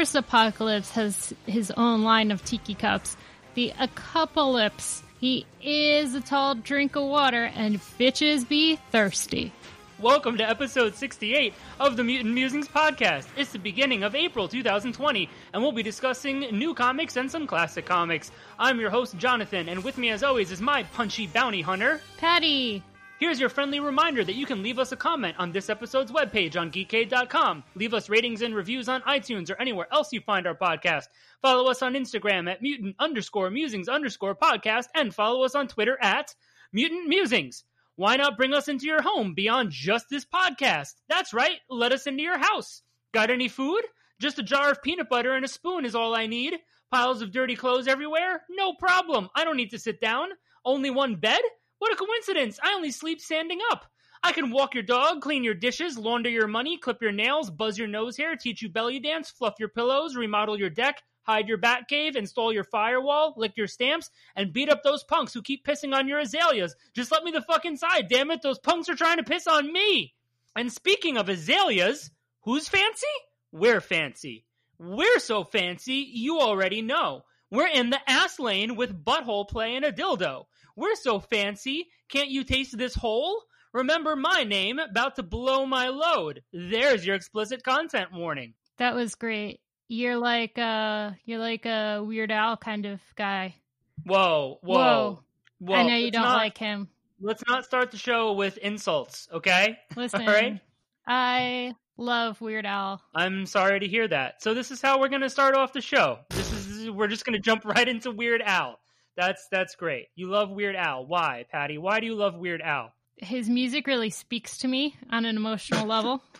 first apocalypse has his own line of tiki cups. The apocalypse, he is a tall drink of water, and bitches be thirsty. Welcome to episode 68 of the Mutant Musings podcast. It's the beginning of April 2020, and we'll be discussing new comics and some classic comics. I'm your host, Jonathan, and with me as always is my punchy bounty hunter, Patty. Here's your friendly reminder that you can leave us a comment on this episode's webpage on geekade.com. Leave us ratings and reviews on iTunes or anywhere else you find our podcast. Follow us on Instagram at mutant underscore musings underscore podcast and follow us on Twitter at mutant musings. Why not bring us into your home beyond just this podcast? That's right, let us into your house. Got any food? Just a jar of peanut butter and a spoon is all I need. Piles of dirty clothes everywhere? No problem. I don't need to sit down. Only one bed? What a coincidence! I only sleep standing up. I can walk your dog, clean your dishes, launder your money, clip your nails, buzz your nose hair, teach you belly dance, fluff your pillows, remodel your deck, hide your bat cave, install your firewall, lick your stamps, and beat up those punks who keep pissing on your azaleas. Just let me the fuck inside, damn it! Those punks are trying to piss on me! And speaking of azaleas, who's fancy? We're fancy. We're so fancy, you already know. We're in the ass lane with butthole play and a dildo. We're so fancy, can't you taste this hole? Remember my name, about to blow my load. There's your explicit content warning. That was great. You're like uh you're like a Weird Al kind of guy. Whoa, whoa. whoa. I know you Let's don't not- like him. Let's not start the show with insults, okay? Listen, All right. I love Weird Al. I'm sorry to hear that. So this is how we're going to start off the show. This is we're just going to jump right into Weird Al. That's that's great. You love Weird Al. Why, Patty? Why do you love Weird Al? His music really speaks to me on an emotional level.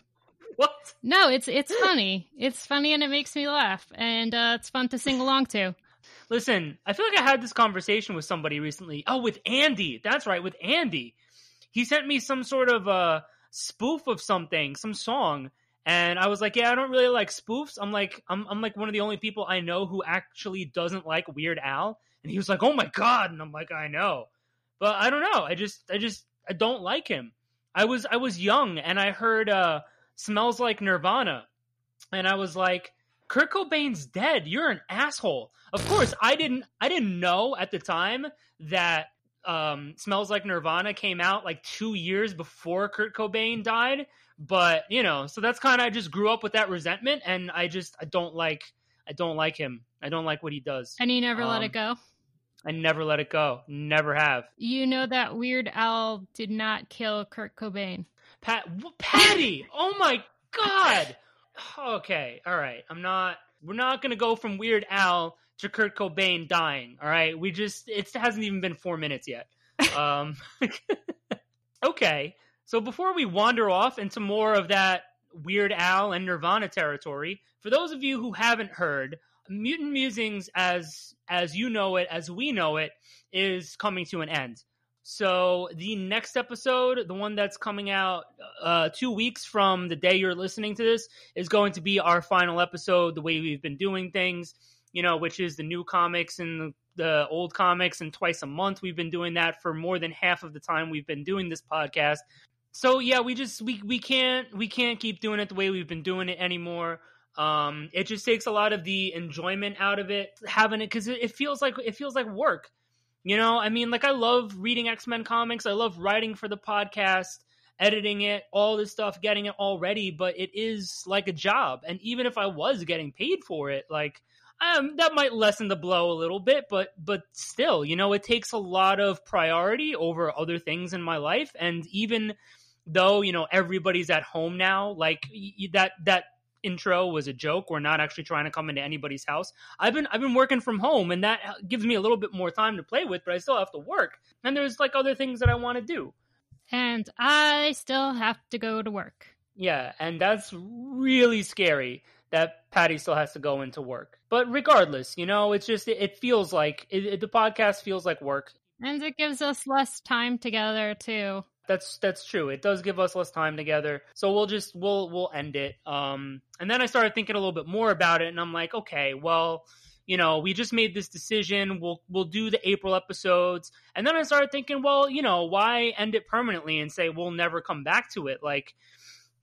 What? No, it's it's funny. It's funny and it makes me laugh, and uh, it's fun to sing along to. Listen, I feel like I had this conversation with somebody recently. Oh, with Andy. That's right, with Andy. He sent me some sort of uh, spoof of something, some song, and I was like, "Yeah, I don't really like spoofs." I'm like, I'm, I'm like one of the only people I know who actually doesn't like Weird Al. And he was like, "Oh my god!" And I'm like, "I know," but I don't know. I just, I just, I don't like him. I was, I was young, and I heard uh, "Smells Like Nirvana," and I was like. Kurt Cobain's dead. You're an asshole. Of course, I didn't I didn't know at the time that um Smells Like Nirvana came out like 2 years before Kurt Cobain died, but you know, so that's kind of I just grew up with that resentment and I just I don't like I don't like him. I don't like what he does. And you never let Um, it go. I never let it go. Never have. You know that Weird Al did not kill Kurt Cobain. Pat Patty. oh my god. Okay, all right. I'm not we're not going to go from Weird Al to Kurt Cobain dying, all right? We just it hasn't even been 4 minutes yet. Um Okay. So before we wander off into more of that Weird Al and Nirvana territory, for those of you who haven't heard, Mutant Musings as as you know it, as we know it, is coming to an end. So the next episode, the one that's coming out uh, two weeks from the day you're listening to this, is going to be our final episode. The way we've been doing things, you know, which is the new comics and the, old comics, and twice a month. We've been doing that for more than half of the time we've been doing this podcast. So yeah, we just we we can't we can't keep doing it the way we've been doing it anymore. Um, it just takes a lot of the enjoyment out of it, having it because it, it feels like it feels like work. You know, I mean, like I love reading X Men comics. I love writing for the podcast, editing it, all this stuff, getting it all ready. But it is like a job, and even if I was getting paid for it, like um, that might lessen the blow a little bit. But but still, you know, it takes a lot of priority over other things in my life. And even though you know everybody's at home now, like that that intro was a joke. We're not actually trying to come into anybody's house. I've been I've been working from home, and that gives me a little bit more time to play with. But I still have to work, and there's like other things that I want to do. And I still have to go to work. Yeah, and that's really scary that Patty still has to go into work. But regardless, you know, it's just it, it feels like it, it- the podcast feels like work. And it gives us less time together too. That's that's true. It does give us less time together. So we'll just we'll we'll end it. Um and then I started thinking a little bit more about it and I'm like, okay, well, you know, we just made this decision. We'll we'll do the April episodes. And then I started thinking, well, you know, why end it permanently and say we'll never come back to it? Like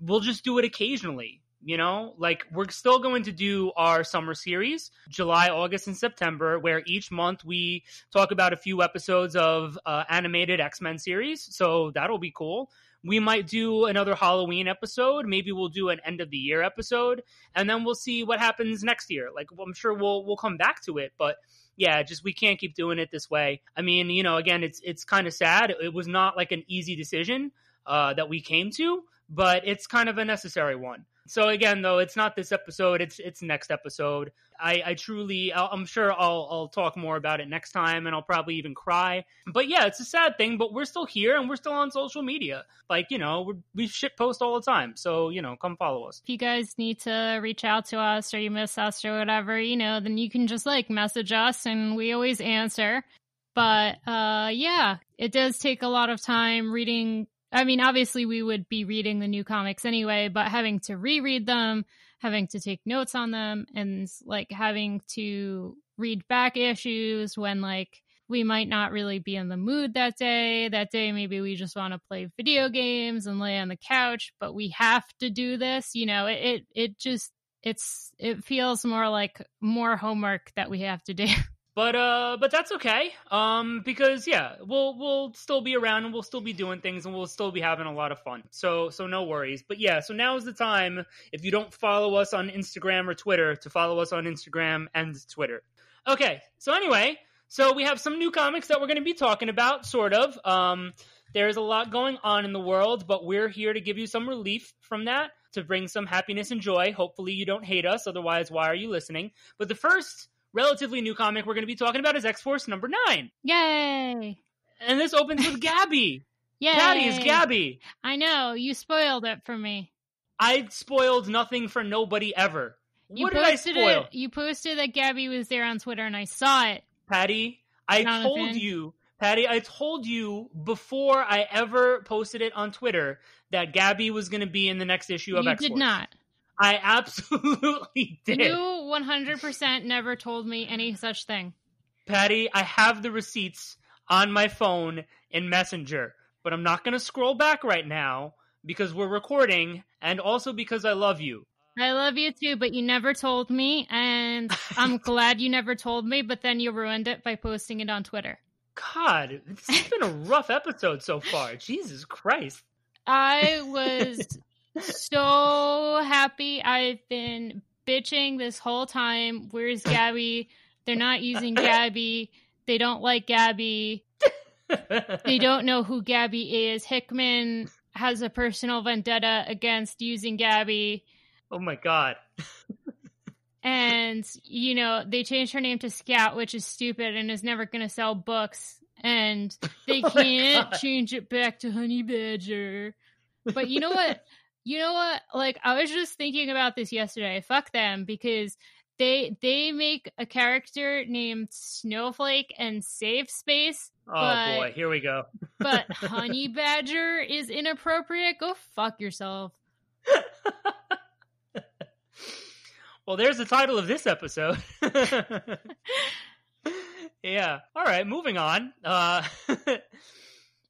we'll just do it occasionally. You know, like we're still going to do our summer series, July, August, and September, where each month we talk about a few episodes of uh, animated X Men series. So that'll be cool. We might do another Halloween episode. Maybe we'll do an end of the year episode, and then we'll see what happens next year. Like I'm sure we'll we'll come back to it, but yeah, just we can't keep doing it this way. I mean, you know, again, it's it's kind of sad. It was not like an easy decision uh, that we came to, but it's kind of a necessary one. So again, though, it's not this episode; it's it's next episode. I, I truly, I'm sure I'll I'll talk more about it next time, and I'll probably even cry. But yeah, it's a sad thing, but we're still here and we're still on social media. Like you know, we we shit post all the time, so you know, come follow us. If you guys need to reach out to us or you miss us or whatever, you know, then you can just like message us, and we always answer. But uh, yeah, it does take a lot of time reading I mean, obviously, we would be reading the new comics anyway, but having to reread them, having to take notes on them, and like having to read back issues when like we might not really be in the mood that day. That day, maybe we just want to play video games and lay on the couch, but we have to do this. You know, it, it, it just, it's, it feels more like more homework that we have to do. But uh, but that's okay. Um, because yeah, we'll we'll still be around and we'll still be doing things and we'll still be having a lot of fun. So so no worries. But yeah, so now is the time. If you don't follow us on Instagram or Twitter, to follow us on Instagram and Twitter. Okay. So anyway, so we have some new comics that we're going to be talking about, sort of. Um, there's a lot going on in the world, but we're here to give you some relief from that, to bring some happiness and joy. Hopefully, you don't hate us. Otherwise, why are you listening? But the first relatively new comic we're going to be talking about is X Force number nine. Yay! And this opens with Gabby. Yay! Patty is Gabby. I know you spoiled it for me. I spoiled nothing for nobody ever. You what did I spoil? It, you posted that Gabby was there on Twitter, and I saw it. Patty, I Jonathan. told you, Patty, I told you before I ever posted it on Twitter that Gabby was going to be in the next issue of X Force. You did not. I absolutely did. You 100% never told me any such thing. Patty, I have the receipts on my phone in Messenger, but I'm not going to scroll back right now because we're recording and also because I love you. I love you too, but you never told me, and I'm glad you never told me, but then you ruined it by posting it on Twitter. God, it's been a rough episode so far. Jesus Christ. I was so happy. I've been bitching this whole time. Where's Gabby? They're not using Gabby. They don't like Gabby. they don't know who Gabby is. Hickman has a personal vendetta against using Gabby. Oh my god. and, you know, they changed her name to Scout, which is stupid and is never going to sell books. And they oh can't change it back to Honey Badger. But you know what? You know what? Like I was just thinking about this yesterday. Fuck them because they they make a character named Snowflake and Safe Space. Oh but, boy, here we go. but Honey Badger is inappropriate. Go fuck yourself. well, there's the title of this episode. yeah. All right, moving on. Uh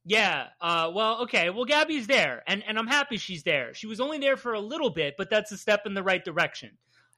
yeah. Uh, well, okay. Well, Gabby's there, and, and I'm happy she's there. She was only there for a little bit, but that's a step in the right direction.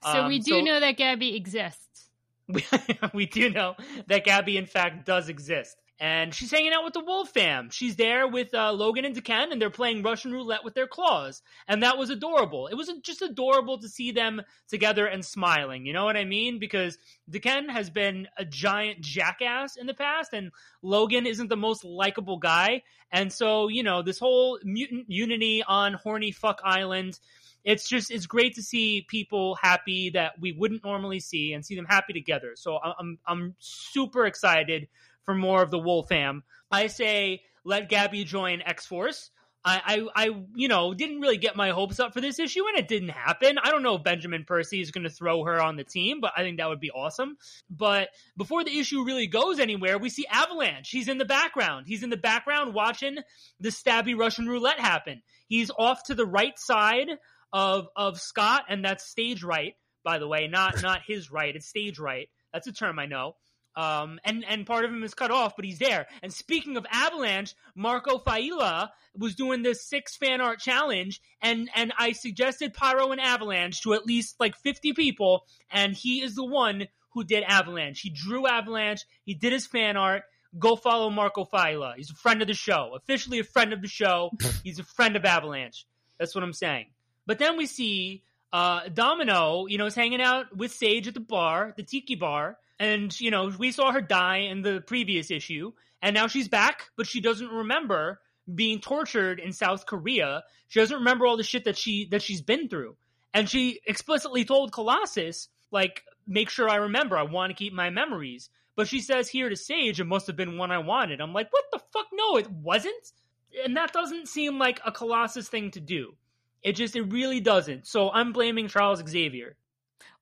So um, we do so, know that Gabby exists. We, we do know that Gabby, in fact, does exist and she's hanging out with the Wolf fam. She's there with uh, Logan and Daken, and they're playing Russian roulette with their claws, and that was adorable. It was just adorable to see them together and smiling. You know what I mean? Because Daken has been a giant jackass in the past, and Logan isn't the most likable guy, and so you know this whole mutant unity on Horny Fuck Island. It's just it's great to see people happy that we wouldn't normally see and see them happy together. So I'm I'm super excited for more of the Wolfam. I say let Gabby join X Force. I, I, I, you know, didn't really get my hopes up for this issue, and it didn't happen. I don't know if Benjamin Percy is going to throw her on the team, but I think that would be awesome. But before the issue really goes anywhere, we see Avalanche. He's in the background. He's in the background watching the stabby Russian roulette happen. He's off to the right side of of Scott, and that's stage right, by the way, not not his right. It's stage right. That's a term I know Um, and, and part of him is cut off, but he's there. And speaking of Avalanche, Marco Failla was doing this six fan art challenge, and, and I suggested Pyro and Avalanche to at least like 50 people, and he is the one who did Avalanche. He drew Avalanche, he did his fan art. Go follow Marco Failla. He's a friend of the show, officially a friend of the show. He's a friend of Avalanche. That's what I'm saying. But then we see uh, Domino, you know, is hanging out with Sage at the bar, the tiki bar, and you know, we saw her die in the previous issue, and now she's back, but she doesn't remember being tortured in South Korea. She doesn't remember all the shit that she that she's been through, and she explicitly told Colossus, like, make sure I remember. I want to keep my memories. But she says here to Sage, it must have been one I wanted. I'm like, what the fuck? No, it wasn't. And that doesn't seem like a Colossus thing to do. It just, it really doesn't. So I'm blaming Charles Xavier.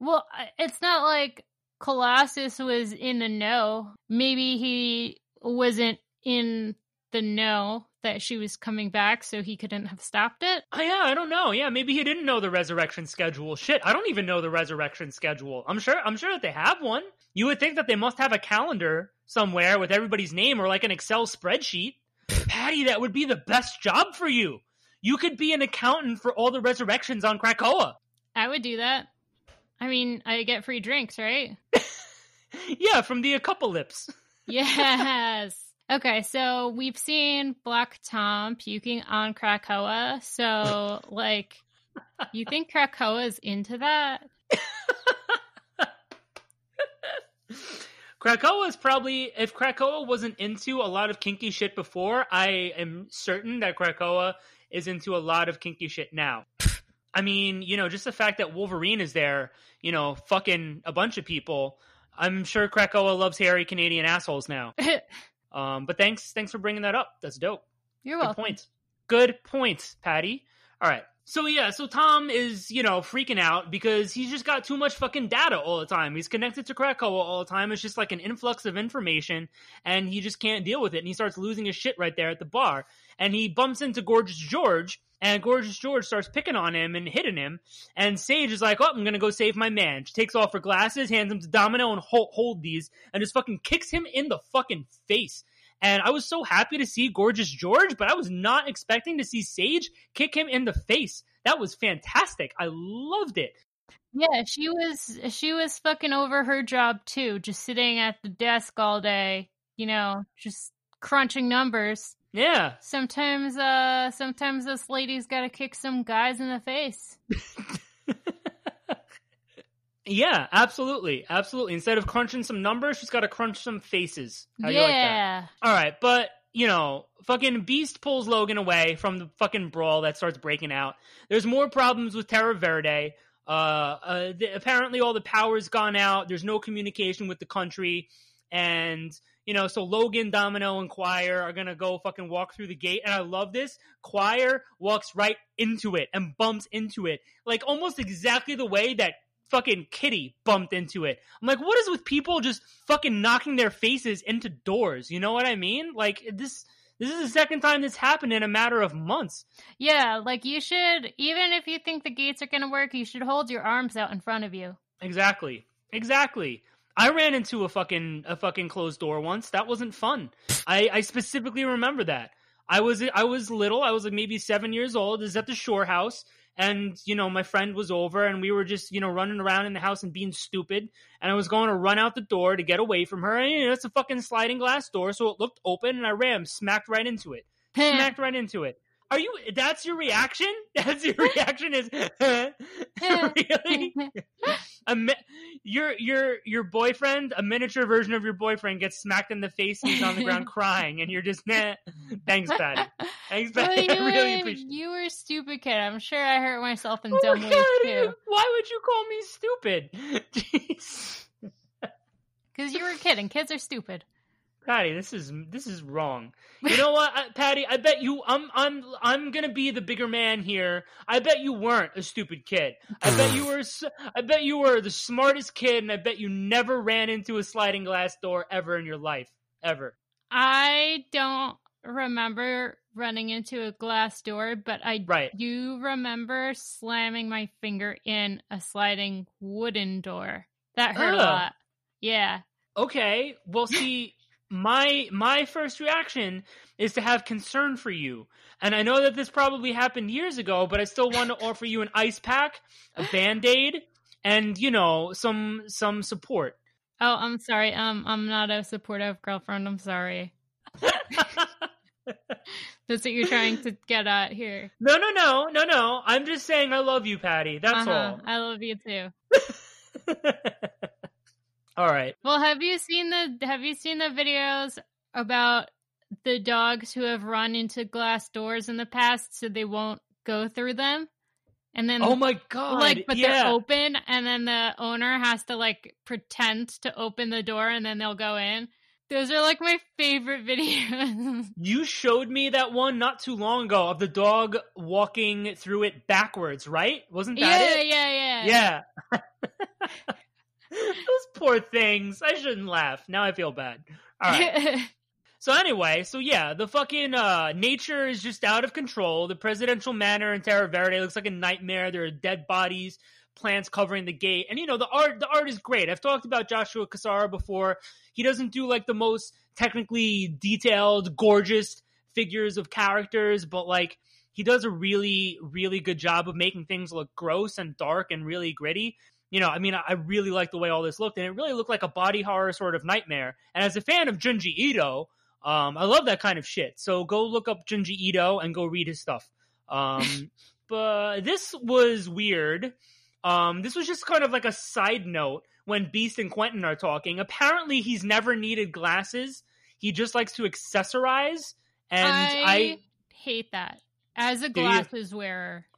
Well, it's not like Colossus was in the know. Maybe he wasn't in the know that she was coming back, so he couldn't have stopped it. Oh, yeah, I don't know. Yeah, maybe he didn't know the resurrection schedule. Shit, I don't even know the resurrection schedule. I'm sure. I'm sure that they have one. You would think that they must have a calendar somewhere with everybody's name or like an Excel spreadsheet. Patty, that would be the best job for you. You could be an accountant for all the resurrections on Krakoa. I would do that. I mean, I get free drinks, right? yeah, from the Apocalypse. yes. Okay, so we've seen Black Tom puking on Krakoa. So, like, you think Krakoa's into that? Krakoa is probably if Krakoa wasn't into a lot of kinky shit before, I am certain that Krakoa is into a lot of kinky shit now. I mean, you know, just the fact that Wolverine is there, you know, fucking a bunch of people. I'm sure Krakoa loves hairy Canadian assholes now. um, but thanks, thanks for bringing that up. That's dope. You're Good welcome. point. Good point, Patty. All right. So yeah, so Tom is, you know, freaking out because he's just got too much fucking data all the time. He's connected to Krakoa all the time. It's just like an influx of information and he just can't deal with it. And he starts losing his shit right there at the bar. And he bumps into Gorgeous George and Gorgeous George starts picking on him and hitting him. And Sage is like, oh, I'm gonna go save my man. She takes off her glasses, hands him to Domino and hold, hold these and just fucking kicks him in the fucking face. And I was so happy to see Gorgeous George, but I was not expecting to see Sage kick him in the face. That was fantastic. I loved it. Yeah, she was she was fucking over her job too, just sitting at the desk all day, you know, just crunching numbers. Yeah. Sometimes uh sometimes this lady's got to kick some guys in the face. yeah, absolutely. Absolutely. Instead of crunching some numbers, she's got to crunch some faces. How yeah. like that? All right, but you know, fucking Beast pulls Logan away from the fucking brawl that starts breaking out. There's more problems with Terra Verde. Uh, uh the, apparently all the power's gone out. There's no communication with the country, and you know, so Logan, Domino, and Choir are gonna go fucking walk through the gate, and I love this. Choir walks right into it and bumps into it, like almost exactly the way that fucking Kitty bumped into it. I'm like, what is with people just fucking knocking their faces into doors? You know what I mean? Like this. This is the second time this happened in a matter of months. Yeah, like you should, even if you think the gates are going to work, you should hold your arms out in front of you. Exactly. Exactly. I ran into a fucking a fucking closed door once. That wasn't fun. I, I specifically remember that. I was I was little. I was like maybe seven years old. Is at the shore house, and you know my friend was over, and we were just you know running around in the house and being stupid. And I was going to run out the door to get away from her. And you know, it's a fucking sliding glass door, so it looked open, and I ran, smacked right into it, smacked right into it. Are you? That's your reaction? That's your reaction? Is really? a mi- your your your boyfriend, a miniature version of your boyfriend, gets smacked in the face and he's on the ground crying, and you're just nah. Thanks, Patty. Thanks, Patty. Well, you, I really were, appreciate. you were a stupid kid. I'm sure I hurt myself in Oh dumb ways too. Why would you call me stupid? Jeez. Because you were a kid, and kids are stupid. Patty, this is this is wrong. You know what, Patty? I bet you. I'm I'm I'm gonna be the bigger man here. I bet you weren't a stupid kid. I bet you were. I bet you were the smartest kid, and I bet you never ran into a sliding glass door ever in your life, ever. I don't remember running into a glass door, but I Right. do remember slamming my finger in a sliding wooden door. That hurt a lot. Yeah. Okay, well, see, my my first reaction is to have concern for you, and I know that this probably happened years ago, but I still want to offer you an ice pack, a band aid, and you know some some support. Oh, I'm sorry. Um, I'm not a supportive girlfriend. I'm sorry. That's what you're trying to get at here. No, no, no, no, no. I'm just saying I love you, Patty. That's Uh-huh. all. I love you too. all right. Well, have you seen the have you seen the videos about the dogs who have run into glass doors in the past so they won't go through them? And then Oh my god. like but yeah. they're open and then the owner has to like pretend to open the door and then they'll go in. Those are like my favorite videos. You showed me that one not too long ago of the dog walking through it backwards, right? Wasn't that yeah, it? yeah, yeah. Yeah. Those poor things. I shouldn't laugh. Now I feel bad. All right. So anyway, so yeah, the fucking uh nature is just out of control. The presidential manor in Terra Verde looks like a nightmare. There are dead bodies, plants covering the gate. And you know, the art the art is great. I've talked about Joshua Cassara before. He doesn't do like the most technically detailed, gorgeous figures of characters, but like he does a really, really good job of making things look gross and dark and really gritty. You know, I mean, I really like the way all this looked, and it really looked like a body horror sort of nightmare. And as a fan of Junji Ito, um, I love that kind of shit. So go look up Junji Ito and go read his stuff. Um, but this was weird. Um, this was just kind of like a side note when Beast and Quentin are talking. Apparently, he's never needed glasses. He just likes to accessorize. And I, I, hate that as a glasses wearer.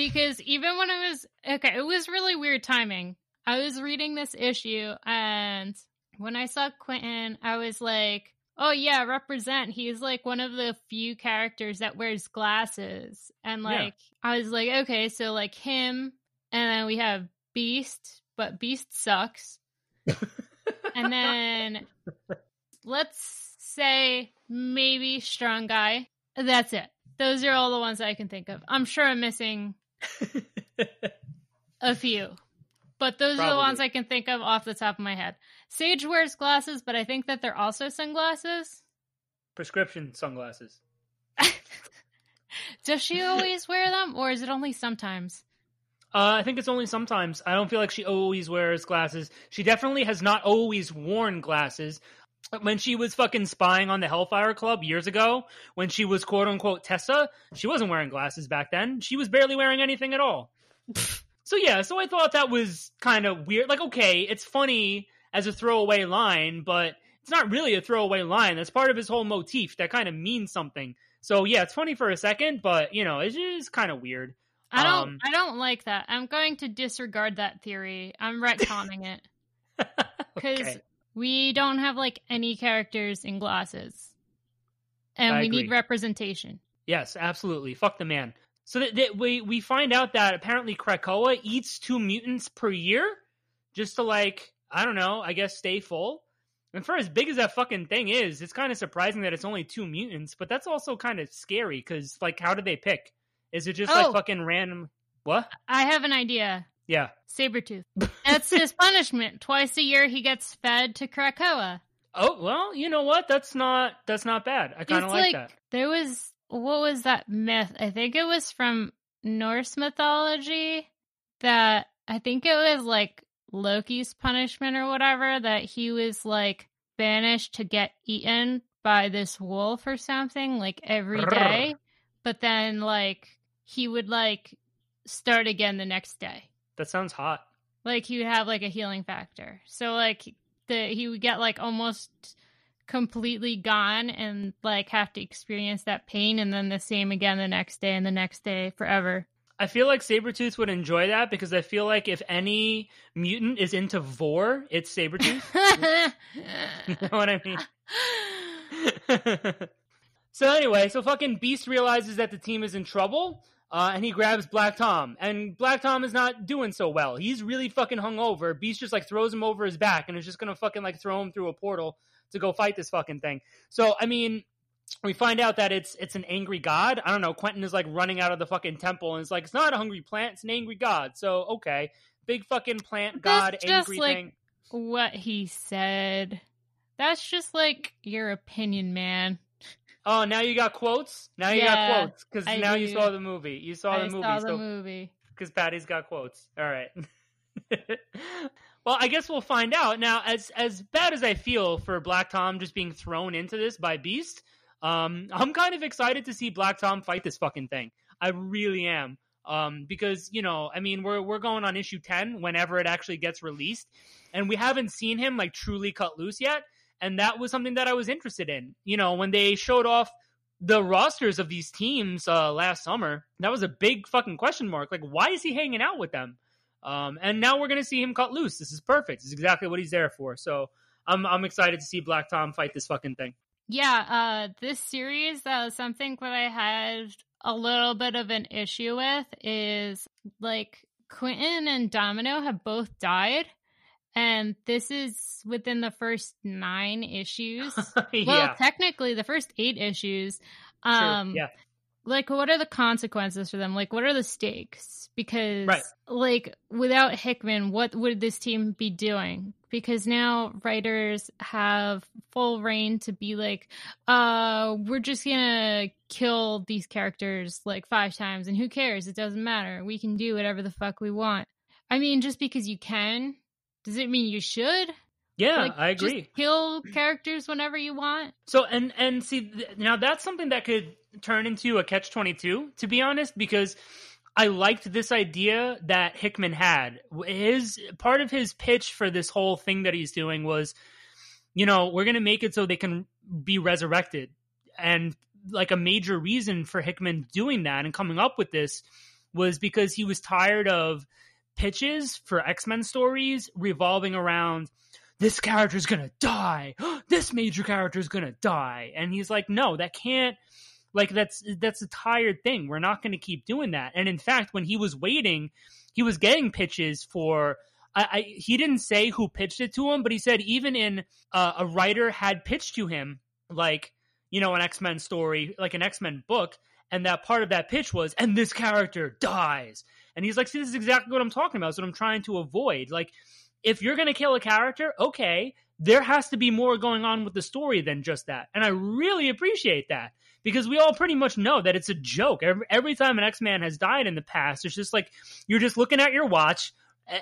because even when I was okay, it was really weird timing. I was reading this issue and when I saw Quentin, I was like, "Oh yeah, represent." He's like one of the few characters that wears glasses. And Yeah. like I was like, "Okay, so like him and then we have Beast, but Beast sucks." and then let's say maybe strong guy. That's it. Those are all the ones I can think of. I'm sure I'm missing a few, but those are the ones I can think of off the top of my head. Sage wears glasses, but I think that they're also sunglasses. prescription sunglasses. Does she always wear them, or is it only sometimes? Uh, I think it's only sometimes. I don't feel like she always wears glasses. She definitely has not always worn glasses. When she was fucking spying on the Hellfire Club years ago, when she was quote unquote Tessa, she wasn't wearing glasses back then. She was barely wearing anything at all. so yeah, so I thought that was kind of weird. Like, okay, it's funny as a throwaway line, but it's not really a throwaway line. That's part of his whole motif that kind of means something. So yeah, it's funny for a second, but you know, it's just kind of weird. I don't. Um, I don't like that. I'm going to disregard that theory. I'm retconning it because Okay. We don't have like any characters in glasses, and I we need representation. Yes, absolutely. Fuck the man. So that, that we we find out that apparently Krakoa eats two mutants per year, just to like I don't know, I guess stay full. And for as big as that fucking thing is, it's kind of surprising that it's only two mutants. But that's also kind of scary because like, how do they pick? Is it just Oh. like fucking random? What? I have an idea. Yeah. Sabretooth. That's his punishment. Twice a year he gets fed to Krakoa. Oh well, you know what? That's not that's not bad. I kind of like, like- that. There was what was that myth? I think it was from Norse mythology that I think it was like Loki's punishment or whatever that he was like banished to get eaten by this wolf or something like every day. But then like he would like start again the next day. That sounds hot. like he would have like a healing factor so like the he would get like almost completely gone and like have to experience that pain and then the same again the next day and the next day forever I feel like Sabretooth would enjoy that because I feel like if any mutant is into vor, it's Sabretooth. you know what I mean? so anyway, so fucking Beast realizes that the team is in trouble, uh, and he grabs Black Tom. And Black Tom is not doing so well. He's really fucking hungover. Beast just like throws him over his back and is just gonna fucking like throw him through a portal to go fight this fucking thing. So I mean, we find out that it's it's an angry god. I don't know. Quentin is like running out of the fucking temple and it's like it's not a hungry plant, it's an angry god. So okay, big fucking plant That's god just angry like- thing. What he said. That's just like your opinion, man. Oh, now you got quotes. Now you Yeah, got quotes because now you saw the movie. You saw I the movie. saw the so movie. because Patty's got quotes. All right. well, I guess we'll find out now. As as bad as I feel for Black Tom just being thrown into this by Beast, um, I'm kind of excited to see Black Tom fight this fucking thing. I really am. Um, because you know, I mean, we're we're going on issue ten whenever it actually gets released, and we haven't seen him like truly cut loose yet. And that was something that I was interested in. You know, when they showed off the rosters of these teams uh, last summer, that was a big fucking question mark. Like, why is he hanging out with them? Um, and now we're gonna see him cut loose. This is perfect. This is exactly what he's there for. So I'm I'm excited to see Black Tom fight this fucking thing. Yeah, uh, this series, uh, something that I had a little bit of an issue with is like Quentin and Domino have both died, and this is within the first nine issues. yeah, Well, technically, the first eight issues. Um, yeah, like what are the consequences for them? Like what are the stakes? Because Right. like without hickman what would this team be doing? Because now writers have full reign to be like uh we're just gonna kill these characters like five times and who cares? It doesn't matter. We can do whatever the fuck we want. I mean just because you can does it mean you should yeah. like, I agree. just kill characters whenever you want So and and see th- now that's something that could turn into a catch twenty two. To be honest, because I liked this idea that Hickman had. His part of his pitch for this whole thing that he's doing was, you know, we're gonna make it so they can be resurrected, and like a major reason for Hickman doing that and coming up with this was because he was tired of pitches for X Men stories revolving around this character's gonna die. this major character is gonna die, and he's like, no, that can't. Like that's that's a tired thing. We're not to keep doing that. And in fact, when he was waiting, he was getting pitches for. I, I he didn't say who pitched it to him, but he said even in uh, a writer had pitched to him like you know an X Men story, like an X Men book, and that part of that pitch was, and this character dies. And he's like, see, this is exactly what I'm talking about. It's what I'm trying to avoid. Like, if you're going to kill a character, okay, there has to be more going on with the story than just that. And I really appreciate that because we all pretty much know that it's a joke. Every, every time an X Man has died in the past, it's just like you're just looking at your watch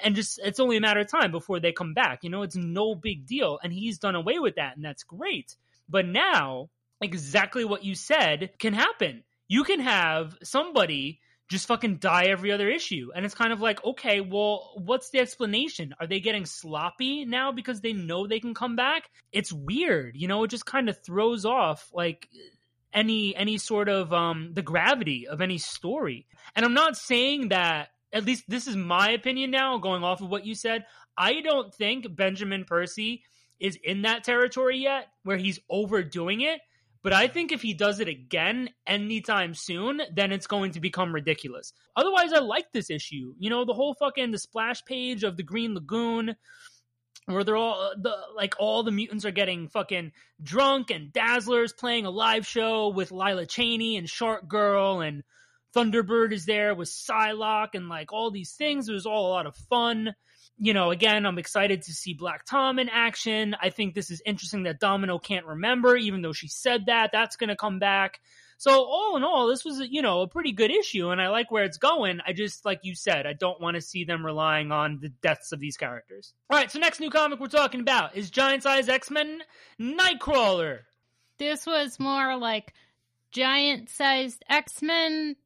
and just it's only a matter of time before they come back. You know, it's no big deal. And he's done away with that, and that's great. But now, exactly what you said can happen. You can have somebody just fucking die every other issue. And it's kind of like, okay, well, what's the explanation? Are they getting sloppy now because they know they can come back? It's weird. You know, it just kind of throws off like any any sort of um the gravity of any story. And I'm not saying that at least this is my opinion now going off of what you said. I don't think Benjamin Percy is in that territory yet where he's overdoing it. But I think if he does it again anytime soon, then it's going to become ridiculous. Otherwise, I like this issue. You know, the whole fucking the splash page of the Green Lagoon, where they're all uh, the like all the mutants are getting fucking drunk and Dazzler's playing a live show with Lila Cheney and Shark Girl and Thunderbird is there with Psylocke and like all these things. It was all a lot of fun you know, again, I'm excited to see Black Tom in action. I think this is interesting that Domino can't remember, even though she said that. That's going to come back. So, all in all, this was, you know, a pretty good issue, and I like where it's going. I just, like you said, I don't want to see them relying on the deaths of these characters. All right, so next new comic we're talking about is Giant Size X Men Nightcrawler. This was more like giant sized X Men,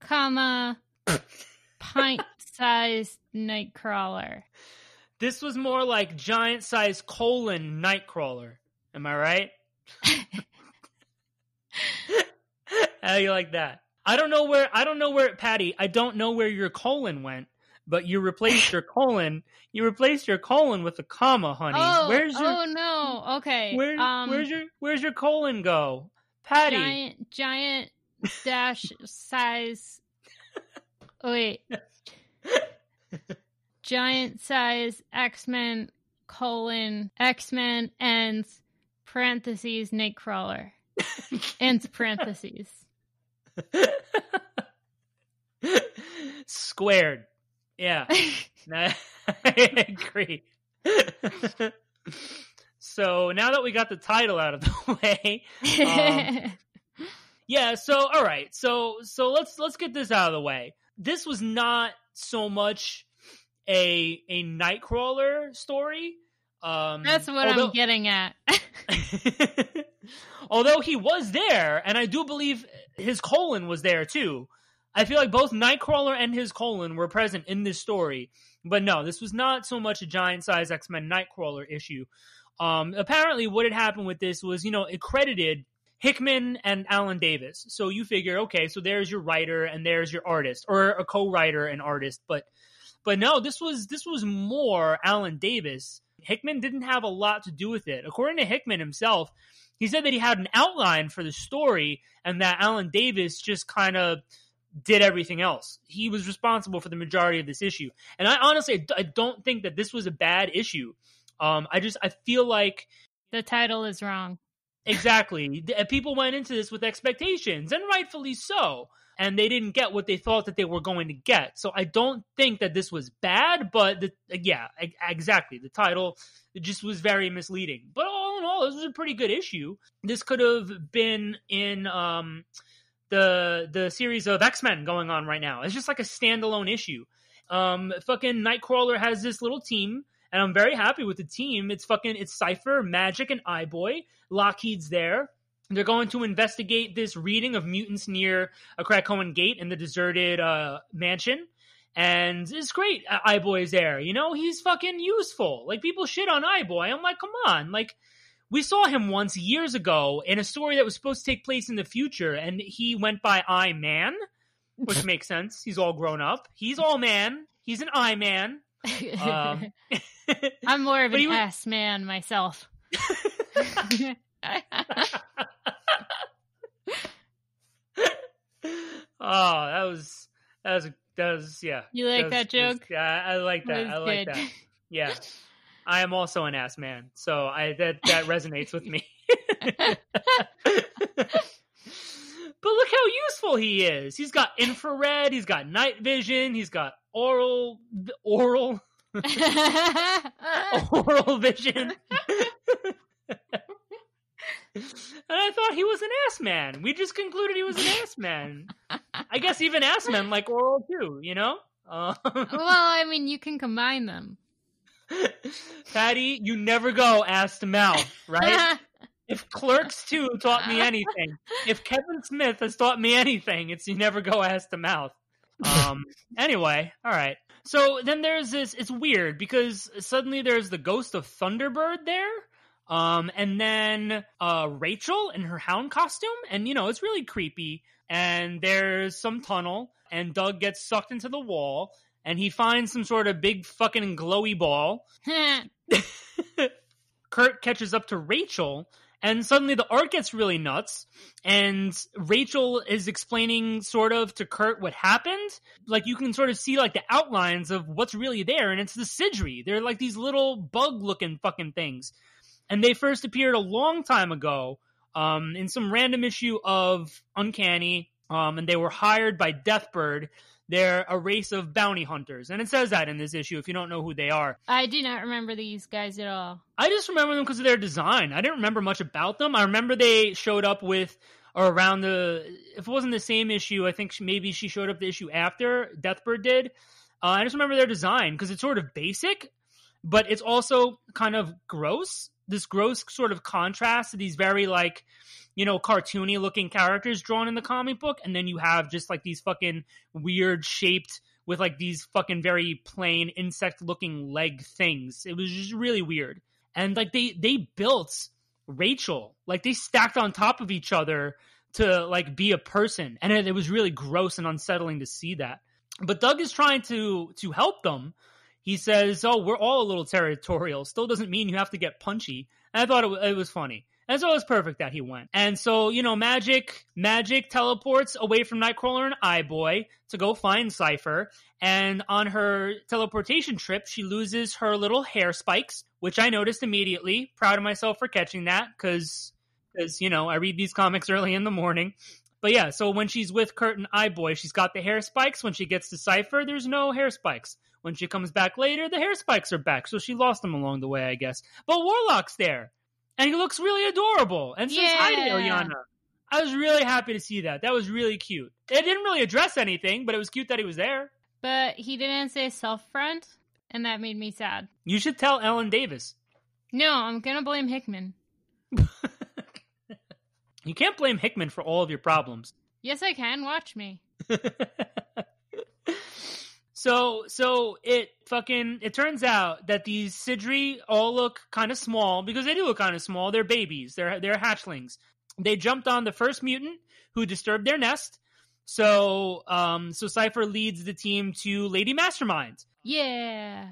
comma, pint sized Nightcrawler. This was more like giant size colon Nightcrawler. Am I right? How you like that? I don't know where I don't know where Patty. I don't know where your colon went, but you replaced your colon. You replaced your colon with a comma, honey. Oh, where's your oh no. Okay. where, um, where's your where's your colon go, Patty? giant giant dash size? Oh, wait. Giant size X Men colon X Men ends parentheses Nightcrawler ends parentheses. Squared. Yeah, I agree. so now that we got the title out of the way, um, yeah. So all right, so so let's let's get this out of the way. This was not so much a a Nightcrawler story. Um, That's what although, I'm getting at. although he was there, and I do believe his colon was there too. I feel like both Nightcrawler and his colon were present in this story. But no, this was not so much a giant size X Men Nightcrawler issue. Um, apparently, what had happened with this was, you know, it credited Hickman and Alan Davis. So you figure, okay, so there's your writer and there's your artist, or a co-writer and artist. But, but no, this was this was more Alan Davis. Hickman didn't have a lot to do with it. According to Hickman himself, he said that he had an outline for the story and that Alan Davis just kind of did everything else. He was responsible for the majority of this issue. And I honestly, I don't think that this was a bad issue. Um, I just, I feel like the title is wrong. Exactly. People went into this with expectations, and rightfully so. And they didn't get what they thought that they were going to get. So I don't think that this was bad, but the, yeah, exactly. The title it just was very misleading. But all in all, this was a pretty good issue. This could have been in um, the the series of X Men going on right now. It's just like a standalone issue. Um, fucking Nightcrawler has this little team, and I'm very happy with the team. It's fucking it's Cypher, Magik, and Eye-Boy. Lockheed's there. They're going to investigate this reading of mutants near a Krakoan gate in the deserted uh, mansion. And it's great. Eye-Boy's there. You know, he's fucking useful. Like people shit on Eye-Boy. I'm like, come on. Like we saw him once years ago in a story that was supposed to take place in the future, and he went by I Man, which makes sense. He's all grown up. He's all man. He's an I Man. Um, I'm more of an was... ass man myself. oh, that was that was that was yeah. You like that, that joke? Yeah, I like that. I like good. that. Yeah. I am also an ass man, so I that that resonates with me. but look how useful he is. He's got infrared, he's got night vision, he's got oral oral oral vision. and I thought he was an ass man. We just concluded he was an ass man. I guess even ass men like oral too, you know? Uh, well, I mean, you can combine them. Patty, you never go ass to mouth, right? if Clerks 2 taught me anything, if Kevin Smith has taught me anything, it's you never go ass to mouth. Um, anyway, all right. So then there's this, it's weird because suddenly there's the ghost of Thunderbird there. Um, and then uh, Rachel in her hound costume, and you know, it's really creepy. And there's some tunnel, and Doug gets sucked into the wall, and he finds some sort of big fucking glowy ball. Kurt catches up to Rachel, and suddenly the art gets really nuts. And Rachel is explaining sort of to Kurt what happened. Like you can sort of see like the outlines of what's really there, and it's the Sidri. They're like these little bug looking fucking things. And they first appeared a long time ago um, in some random issue of Uncanny, um, and they were hired by Deathbird they're a race of bounty hunters. And it says that in this issue if you don't know who they are. I do not remember these guys at all. I just remember them because of their design. I didn't remember much about them. I remember they showed up with or around the if it wasn't the same issue, I think maybe she showed up the issue after Deathbird did. Uh, I just remember their design because it's sort of basic, but it's also kind of gross. This gross sort of contrast to these very like you know, cartoony looking characters drawn in the comic book, and then you have just like these fucking weird shaped with like these fucking very plain insect looking leg things. It was just really weird. And like they they built Rachel, like they stacked on top of each other to like be a person. And it, it was really gross and unsettling to see that. But Doug is trying to to help them. He says, "Oh, we're all a little territorial. Still doesn't mean you have to get punchy." And I thought it, it was funny. And so it was perfect that he went. And so, you know, Magik Magik teleports away from Nightcrawler and Eye-Boy to go find Cypher. And on her teleportation trip, she loses her little hair spikes, which I noticed immediately. Proud of myself for catching that because, because you know, I read these comics early in the morning. But yeah, so when she's with Kurt and Eye-Boy, she's got the hair spikes. When she gets to Cypher, there's no hair spikes. When she comes back later, the hair spikes are back. So she lost them along the way, I guess. But Warlock's there. And he looks really adorable and says hi to Illyana. I was really happy to see that. That was really cute. It didn't really address anything, but it was cute that he was there. But he didn't say self friend, and that made me sad. You should tell Ellen Davis. No, I'm gonna blame Hickman. You can't blame Hickman for all of your problems. Yes, I can. Watch me. so so it fucking it turns out that these Sidri all look kind of small because they do look kind of small. They're babies. They're they're hatchlings. They jumped on the first mutant who disturbed their nest. So um so Cypher leads the team to Lady Mastermind. Yeah.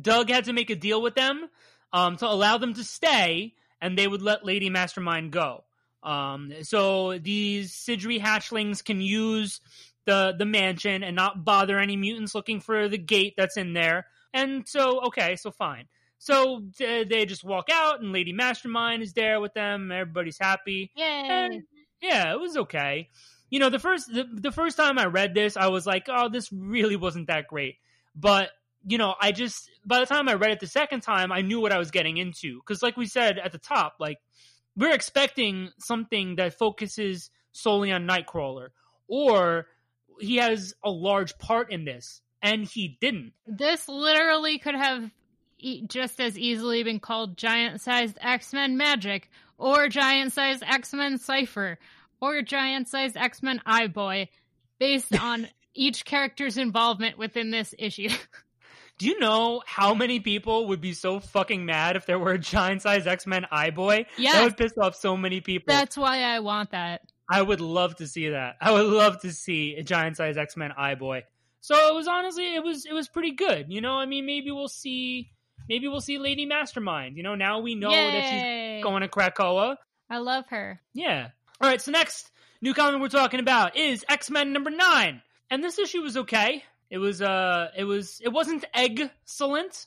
Doug had to make a deal with them um, to allow them to stay, and they would let Lady Mastermind go. Um, so these Sidri hatchlings can use the the mansion and not bother any mutants looking for the gate that's in there. And so, okay, so fine. So uh, they just walk out, and Lady Mastermind is there with them. Everybody's happy. Yay. And, yeah, it was okay. You know, the first the, the first time I read this, I was like, "Oh, this really wasn't that great." But you know, I just by the time I read it the second time, I knew what I was getting into because, like we said at the top, like we're expecting something that focuses solely on Nightcrawler, or he has a large part in this, and he didn't. This literally could have e- just as easily been called giant sized X Men Magik, or giant sized X Men Cypher, or giant sized X Men Eye Boy, based on each character's involvement within this issue. Do you know how many people would be so fucking mad if there were a giant sized X Men Eye Boy? Yes. That would piss off so many people. That's why I want that. I would love to see that. I would love to see a giant size X Men Eye Boy. So it was honestly, it was it was pretty good. You know, I mean, maybe we'll see, maybe we'll see Lady Mastermind. You know, now we know that she's going to Krakoa. I love her. Yeah. All right. So next new comic we're talking about is X Men number nine, and this issue was okay. It was uh, it was it wasn't excellent,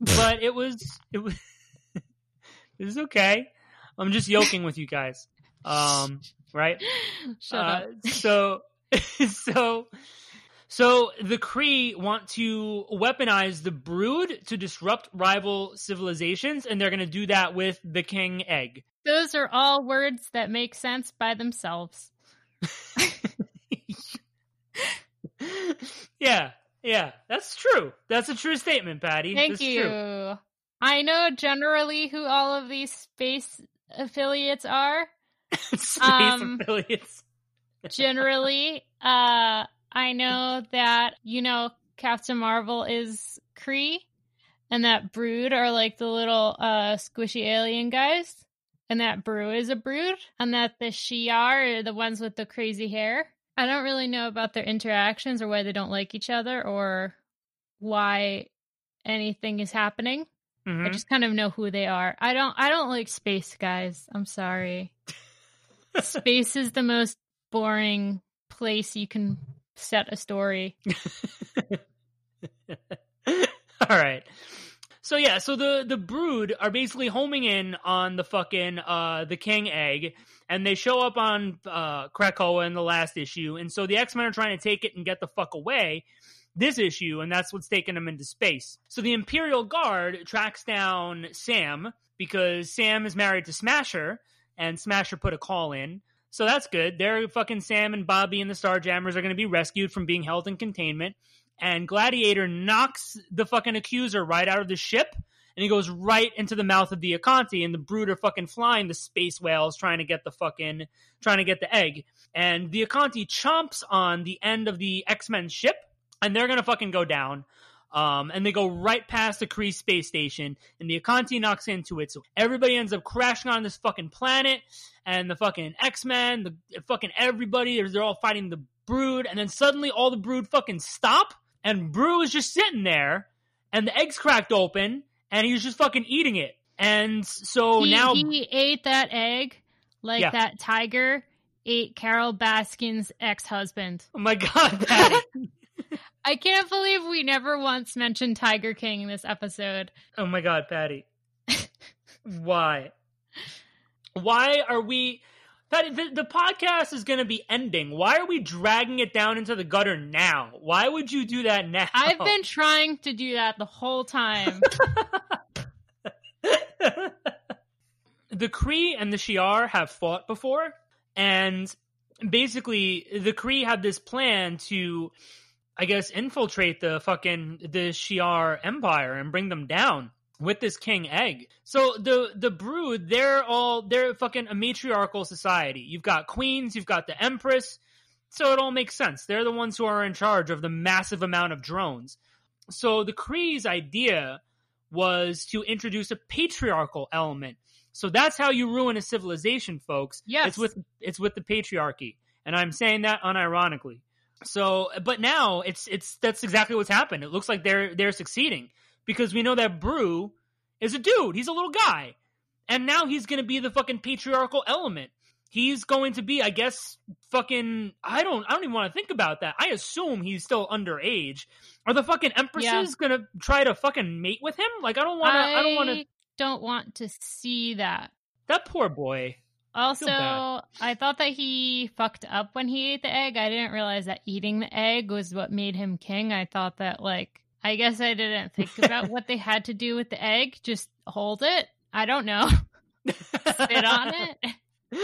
but it was it was it was okay. I'm just yoking with you guys. Um, right? Shut Uh, up. so, so, so the Kree want to weaponize the Brood to disrupt rival civilizations, and they're going to do that with the King Egg. Those are all words that make sense by themselves. yeah, yeah, that's true. That's a true statement, Patty. Thank That's you. True. I know generally who all of these space affiliates are. Space Um, affiliates. Generally, uh, I know that you know Captain Marvel is Kree, and that Brood are like the little uh squishy alien guys, and that Broo is a Brood, and that the Shi'ar are the ones with the crazy hair. I don't really know about their interactions or why they don't like each other or why anything is happening. I Mhm. just kind of know who they are. I don't I don't like space guys. I'm sorry. space is the most boring place you can set a story. All right. So yeah, so the the brood are basically homing in on the fucking uh the king egg and they show up on uh Krakoa in the last issue and so the X-Men are trying to take it and get the fuck away this issue and that's what's taking them into space. So the Imperial Guard tracks down Sam because Sam is married to Smasher and Smasher put a call in. So that's good. They're fucking Sam and Bobby and the Starjammers are going to be rescued from being held in containment and Gladiator knocks the fucking accuser right out of the ship, and he goes right into the mouth of the Akanti, and the brood are fucking flying the space whales trying to get the fucking trying to get the egg, and the Akanti chomps on the end of the X Men ship, and they're gonna fucking go down. Um, and they go right past the Kree space station, and the Akanti knocks into it. So everybody ends up crashing on this fucking planet, and the fucking X Men, the fucking everybody, they're, they're all fighting the Brood, and then suddenly all the Brood fucking stop, and Broo is just sitting there, and the eggs cracked open, and he was just fucking eating it. And so he, now, he ate that egg like Yeah. that tiger ate Carole Baskin's ex-husband. oh my god. I can't believe we never once mentioned Tiger King in this episode. oh my god, Patty. Why? Why are we? Patty, the, the podcast is going to be ending. Why are we dragging it down into the gutter now? Why would you do that now? I've been trying to do that the whole time. the Kree and the Shi'ar have fought before, and basically the Kree had this plan to, I guess, infiltrate the fucking the Shi'ar Empire and bring them down with this king egg. So the the brood, they're all they're fucking a matriarchal society. You've got queens, you've got the empress. So it all makes sense. They're the ones who are in charge of the massive amount of drones. So the Kree's idea was to introduce a patriarchal element. So that's how you ruin a civilization, folks. Yes. It's with it's with the patriarchy. And I'm saying that unironically. So but now it's it's that's exactly what's happened. It looks like they're they're succeeding because we know that Broo is a dude. He's a little guy. And now he's going to be the fucking patriarchal element. He's going to be, I guess, fucking. I don't. I don't even want to think about that. I assume he's still underage. Are the fucking empresses Yeah. gonna try to fucking mate with him? Like, I don't want to. I, don't want to. don't want to see that. That poor boy. Also. I thought that he fucked up when he ate the egg. I didn't realize that eating the egg was what made him king. I thought that, like, I guess I didn't think about what they had to do with the egg. Just hold it. I don't know. Spit on it.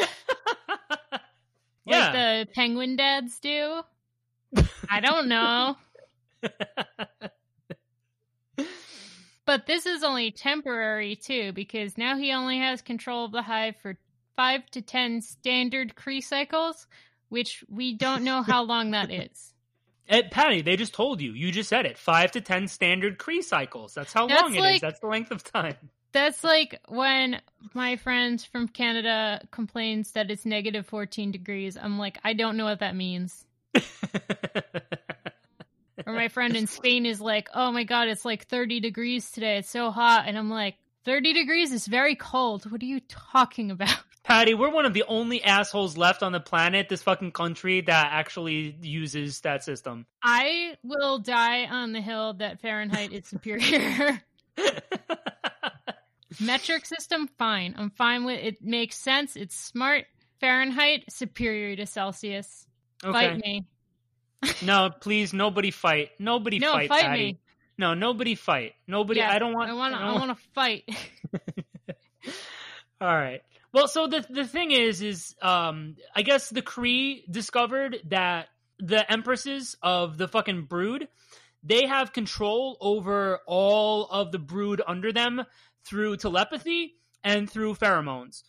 yeah. Like the penguin dads do. I don't know. But this is only temporary too, because now he only has control of the hive for five to ten standard Kree cycles, which we don't know how long that is. Eh, Patty, they just told you. You just said it. Five to ten standard Kree cycles. That's how That's long it is. That's the length of time. That's like when my friend from Canada complains that it's negative 14 degrees. I'm like, I don't know what that means. Or my friend in Spain is like, oh my God, it's like 30 degrees today. It's so hot. And I'm like, 30 degrees is very cold. What are you talking about? Patty, we're one of the only assholes left on the planet, this fucking country, that actually uses that system. I will die on the hill that Fahrenheit is superior. Metric system, fine. I'm fine with it. Makes sense. It's smart. Fahrenheit superior to Celsius. Fight me. No, please, nobody fight. Nobody No, fight, fight Patty. me. No, nobody fight. Nobody. I don't want. I want. I want to fight. All right. Well, so the the thing is, is um, I guess the Kree discovered that the empresses of the fucking brood, they have control over all of the brood under them through telepathy and through pheromones.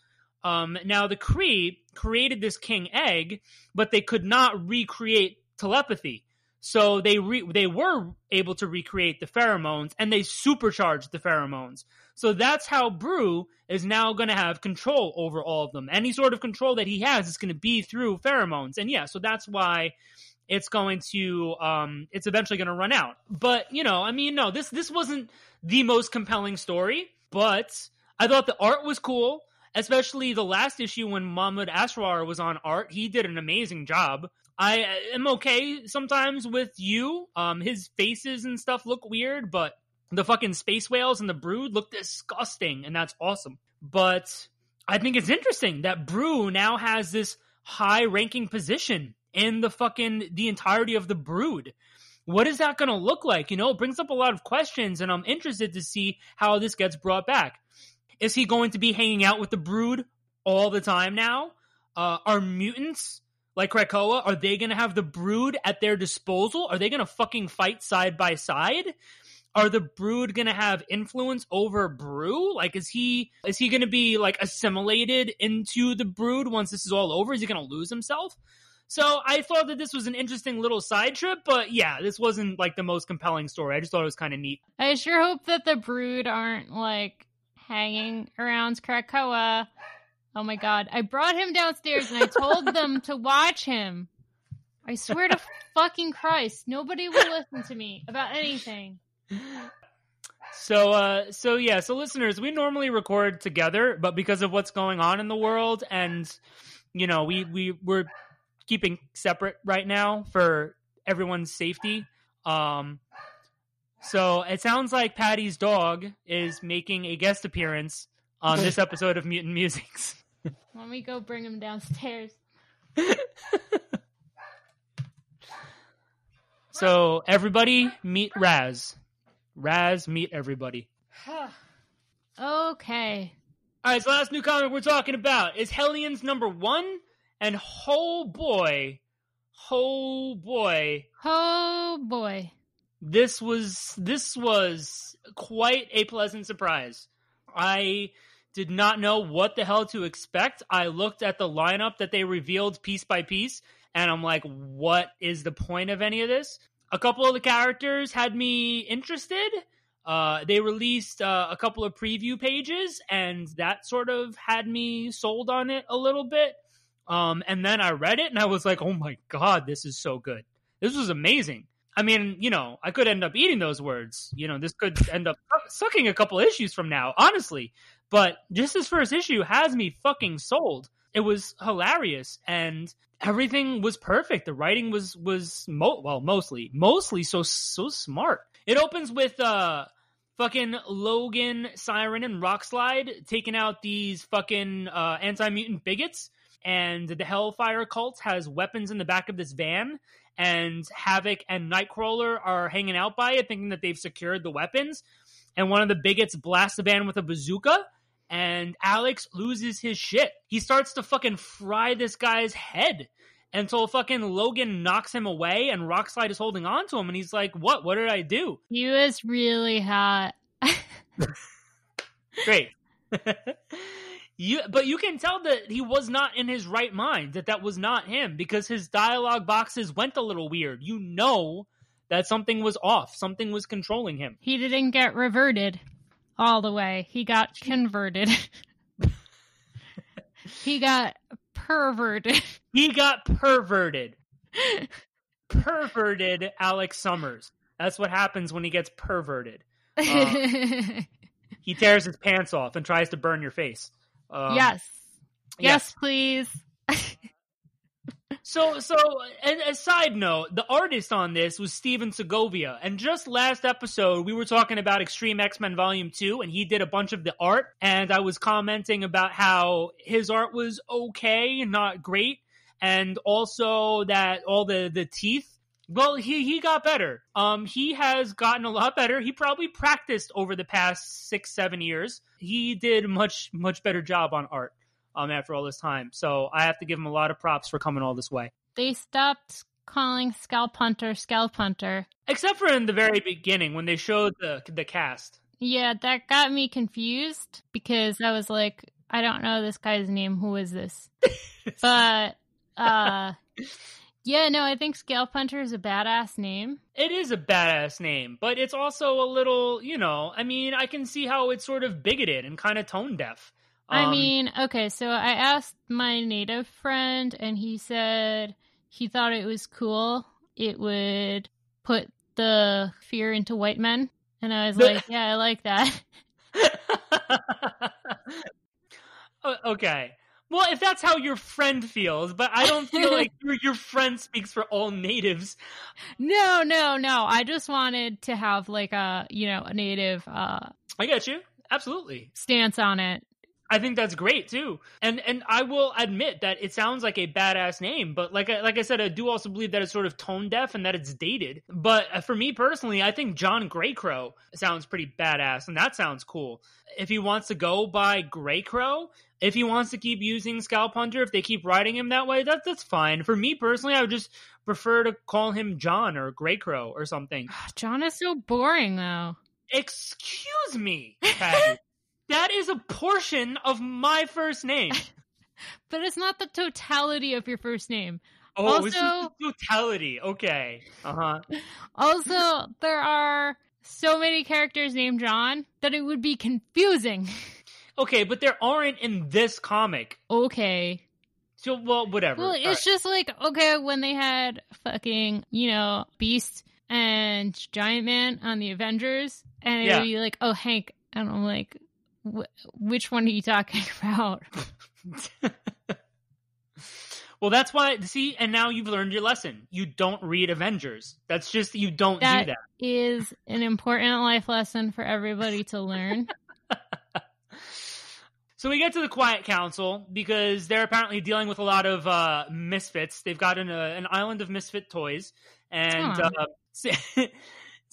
Um, now the Kree created this king egg, but they could not recreate telepathy. So they re- they were able to recreate the pheromones, and they supercharged the pheromones. So that's how Broo is now going to have control over all of them. Any sort of control that he has is going to be through pheromones, and yeah, so that's why it's going to um it's eventually going to run out. But you know, I mean, no, this this wasn't the most compelling story, but I thought the art was cool. Especially the last issue when Mahmoud Asrar was on art, he did an amazing job. I am okay sometimes with you. Um, his faces and stuff look weird, but the fucking space whales and the brood look disgusting, and that's awesome. But I think it's interesting that Broo now has this high ranking position in the fucking the entirety of the brood. What is that going to look like? You know, it brings up a lot of questions, and I'm interested to see how this gets brought back. Is he going to be hanging out with the brood all the time now? Uh, are mutants like Krakoa, are they going to have the brood at their disposal? Are they going to fucking fight side by side? Are the brood going to have influence over Broo? Like, is he is he going to be like assimilated into the brood once this is all over? Is he going to lose himself? So I thought that this was an interesting little side trip, but yeah, this wasn't like the most compelling story. I just thought it was kind of neat. I sure hope that the brood aren't like hanging around Krakoa. Oh my god. I brought him downstairs and I told them to watch him. I swear to fucking Christ, nobody will listen to me about anything. So, uh, so yeah, so listeners, we normally record together, but because of what's going on in the world, and you know, we we we're keeping separate right now for everyone's safety. Um, so it sounds like Patty's dog is making a guest appearance on this episode of Mutant Musics. Let me go bring him downstairs. so everybody meet Raz. Raz meet everybody. okay. All right, so last new comic we're talking about is Hellions number one, and oh boy, oh boy, Oh boy. this was this was quite a pleasant surprise. I did not know what the hell to expect. I looked at the lineup that they revealed piece by piece, and I'm like, what is the point of any of this? A couple of the characters had me interested. Uh, they released uh, a couple of preview pages, and that sort of had me sold on it a little bit. Um, and then I read it, and I was like, oh my god, this is so good. This was amazing. I mean, you know, I could end up eating those words. You know, this could end up sucking a couple issues from now, honestly. But just this first issue has me fucking sold. It was hilarious and everything was perfect. The writing was was mo- well, mostly mostly so so smart. It opens with uh fucking Logan, Siren, and Rockslide taking out these fucking uh, anti mutant bigots, and the Hellfire cult has weapons in the back of this van and Havoc and Nightcrawler are hanging out by it, thinking that they've secured the weapons. And one of the bigots blasts the van with a bazooka, and Alex loses his shit. He starts to fucking fry this guy's head until fucking Logan knocks him away, and Rockslide is holding on to him, and he's like, "What? What did I do?" He was really hot. Great. you, but you can tell that he was not in his right mind. That that was not him because his dialogue boxes went a little weird. You know that something was off. Something was controlling him. he didn't get reverted all the way. He got converted. he got perverted. He got perverted. Perverted Alex Summers. That's what happens when he gets perverted. He tears his pants off and tries to burn your face. Um, yes. Yes, please. So, so, and a side note, the artist on this was Stephen Segovia. And just last episode, we were talking about Extreme X-Men Volume 2, and he did a bunch of the art. And I was commenting about how his art was okay, not great. And also that all the, the teeth, well, he, he got better. Um, he has gotten a lot better. He probably practiced over the past six, seven years. He did much, much better job on art um, after all this time. So I have to give him a lot of props for coming all this way. They stopped calling Scalp Hunter Scalp Hunter. Except for in the very beginning when they showed the the cast. Yeah, that got me confused because I was like, I don't know this guy's name. Who is this? But uh yeah, no, I think Scalp Hunter is a badass name. It is a badass name, but it's also a little, you know, I mean, I can see how it's sort of bigoted and kind of tone deaf. I Um, mean, okay, so I asked my native friend, and he said he thought it was cool. It would put the fear into white men. And I was like, yeah, I like that. Okay. Well, if that's how your friend feels, but I don't feel like your your friend speaks for all natives. no, no, no. I just wanted to have like a, you know, a native uh, I get you. Absolutely. stance on it. I think that's great too. And and I will admit that it sounds like a badass name, but like I, like I said, I do also believe that it's sort of tone deaf and that it's dated. But uh, for me personally, I think John Greycrow sounds pretty badass, and that sounds cool. If he wants to go by Greycrow, if he wants to keep using Scalp Hunter, if they keep writing him that way, that that's fine. For me personally, I would just prefer to call him John or Greycrow or something. John is so boring, though. Excuse me, Patty. that is a portion of my first name. But it's not the totality of your first name. Oh, it's Also- totality. Okay. Uh huh. Also, there are so many characters named John that it would be confusing. Okay, but there aren't in this comic. okay. So, well, whatever. Well, All it's just like, okay, when they had fucking, you know, Beast and Giant Man on the Avengers, and Yeah. would be like, oh, Hank. And I'm like, wh- which one are you talking about? well, that's why. See, and now you've learned your lesson. You don't read Avengers. That's just you don't That- do that. Is an important life lesson for everybody to learn. So we get to the Quiet Council because they're apparently dealing with a lot of uh, misfits. They've got an, uh, an island of misfit toys, and uh,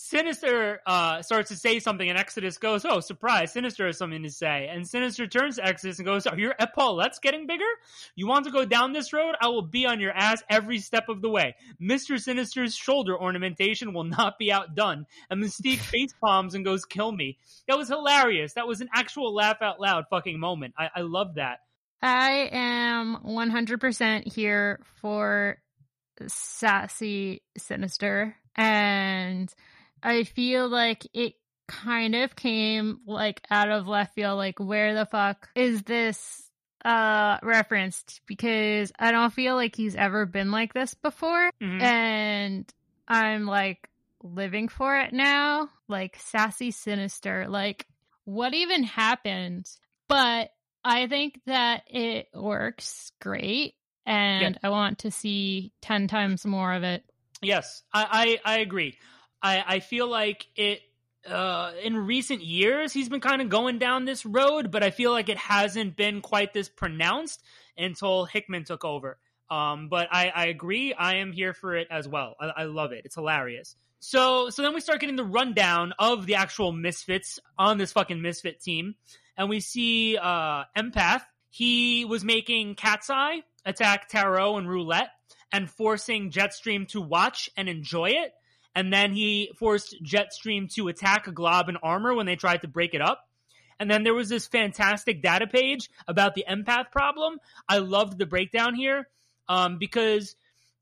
Sinister uh, starts to say something, and Exodus goes, "Oh, surprise! Sinister has something to say." And Sinister turns to Exodus and goes, "Are your epaulettes getting bigger? You want to go down this road? I will be on your ass every step of the way. Mister Sinister's shoulder ornamentation will not be outdone." And Mystique face palms and goes, "Kill me." That was hilarious. That was an actual laugh out loud fucking moment. I, I love that. I am 100% here for sassy sinister and I feel like it kind of came like out of left field like where the fuck is this uh referenced because I don't feel like he's ever been like this before Mhm. and I'm like living for it now like sassy sinister like what even happened but I think that it works great and I want to see 10 times more of it. Yes, I, I, I agree. I, I feel like it uh, in recent years he's been kind of going down this road, but I feel like it hasn't been quite this pronounced until Hickman took over. Um, but I, I agree. I am here for it as well. I, I love it. It's hilarious. So so then we start getting the rundown of the actual misfits on this fucking misfit team, and we see uh, Empath. He was making Cat's Eye attack Tarot and Roulette and forcing Jetstream to watch and enjoy it. And then he forced Jetstream to attack a Glob and Armor when they tried to break it up. And then there was this fantastic data page about the empath problem. I loved the breakdown here um, because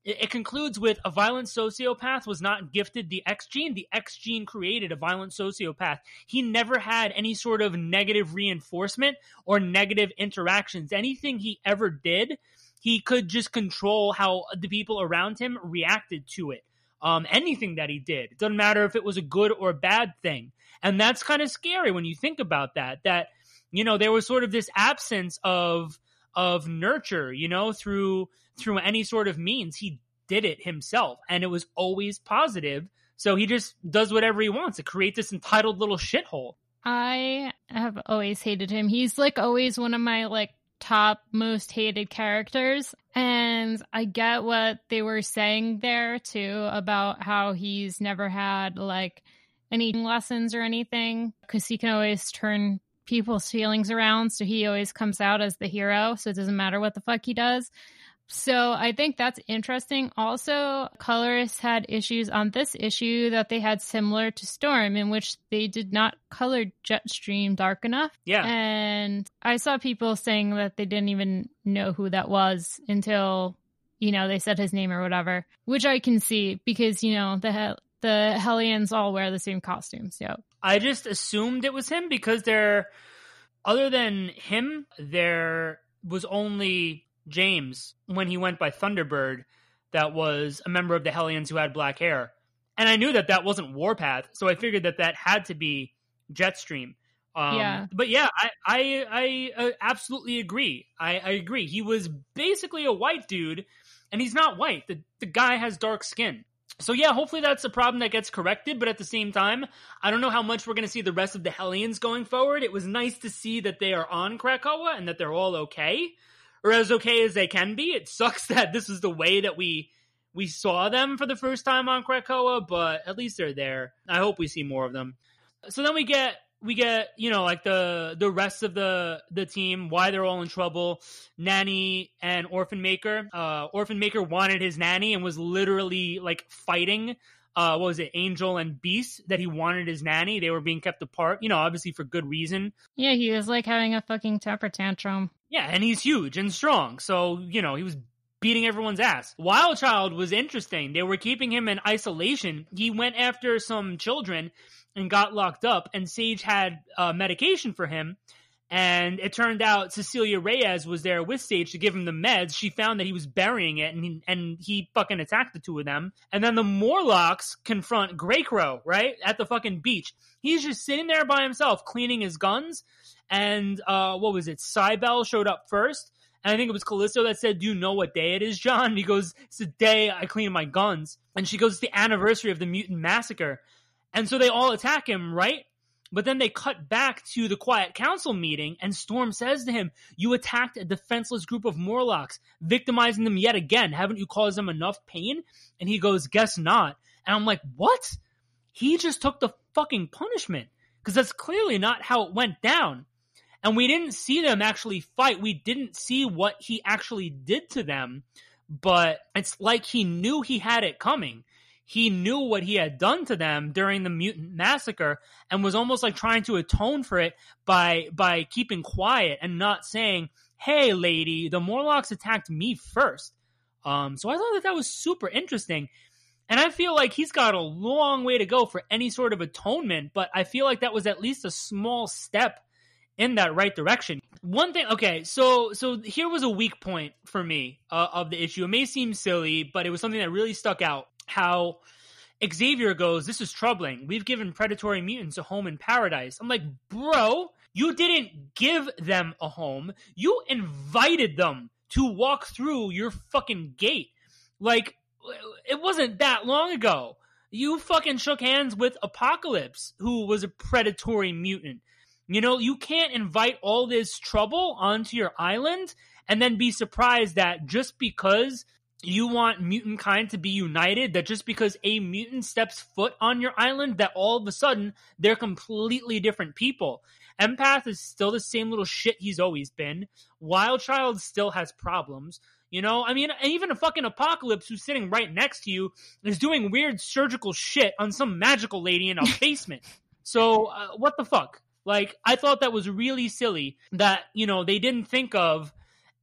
it, it concludes with a violent sociopath was not gifted the X gene. The X gene created a violent sociopath. He never had any sort of negative reinforcement or negative interactions. Anything he ever did, he could just control how the people around him reacted to it. Um, anything that he did, it doesn't matter if it was a good or a bad thing. And that's kind of scary when you think about that, that, you know, there was sort of this absence of, of nurture, you know, through, through any sort of means. He did it himself and it was always positive. So he just does whatever he wants to create this entitled little shithole. I have always hated him. He's like always one of my like top most hated characters. And I get what they were saying there too about how he's never had like any lessons or anything because he can always turn people's feelings around. So he always comes out as the hero. So it doesn't matter what the fuck he does. So I think that's interesting. Also, colorists had issues on this issue that they had similar to Storm, in which they did not color Jetstream dark enough. Yeah. And I saw people saying that they didn't even know who that was until, you know, they said his name or whatever, which I can see because, you know, the the Hellions all wear the same costumes. So I just assumed it was him because there, other than him, there was only James when he went by Thunderbird that was a member of the Hellions who had black hair. And I knew that that wasn't Warpath, so I figured that that had to be Jetstream. Um, Yeah. But yeah, I I, I uh, absolutely agree. I, I agree. He was basically a white dude, and he's not white. The the guy has dark skin. So yeah, hopefully that's a problem that gets corrected. But at the same time, I don't know how much we're going to see the rest of the Hellions going forward. It was nice to see that they are on Krakoa and that they're all okay, or as okay as they can be. It sucks that this is the way that we we saw them for the first time on Krakoa, but at least they're there. I hope we see more of them. So then we get we get you know like the the rest of the the team why they're all in trouble nanny and orphan maker uh orphan maker wanted his nanny and was literally like fighting uh what was it angel and beast that he wanted his nanny they were being kept apart you know obviously for good reason yeah, he was like having a fucking temper tantrum. yeah, and he's huge and strong. So, you know, he was beating everyone's ass. Wild Child was interesting. They were keeping him in isolation. He went after some children and got locked up, and Sage had uh, medication for him. And it turned out Cecilia Reyes was there with Sage to give him the meds. She found that he was burying it, and he, and he fucking attacked the two of them. And then the Morlocks confront Grey Crow right? At the fucking beach. He's just sitting there by himself, cleaning his guns. And uh, what was it? Cybelle showed up first. And I think it was Callisto that said, Do you know what day it is, John? And he goes, It's the day I clean my guns. And she goes, It's the anniversary of the mutant massacre. And so they all attack him, right? But then they cut back to the Quiet Council meeting, and Storm says to him, You attacked a defenseless group of Morlocks, victimizing them yet again. Haven't you caused them enough pain? And he goes, Guess not. And I'm like, What? He just took the fucking punishment. Because that's clearly not how it went down. And we didn't see them actually fight. We didn't see what he actually did to them. But it's like he knew he had it coming he knew what he had done to them during the mutant massacre and was almost like trying to atone for it by by keeping quiet and not saying hey lady the morlocks attacked me first. Um so i thought that that was super interesting. And i feel like he's got a long way to go for any sort of atonement but i feel like that was at least a small step in that right direction. One thing okay so so here was a weak point for me uh, of the issue. It may seem silly but it was something that really stuck out how Xavier goes, This is troubling. We've given predatory mutants a home in paradise. I'm like, Bro, you didn't give them a home. You invited them to walk through your fucking gate. Like, it wasn't that long ago. You fucking shook hands with Apocalypse, who was a predatory mutant. You know, you can't invite all this trouble onto your island and then be surprised that just because you want mutant kind to be united that just because a mutant steps foot on your island that all of a sudden they're completely different people. Empath is still the same little shit he's always been. Wild child still has problems. You know i mean even a fucking apocalypse who's sitting right next to you is doing weird surgical shit on some magical lady in a basement. So uh, what the fuck? Like i thought that was really silly that you know they didn't think of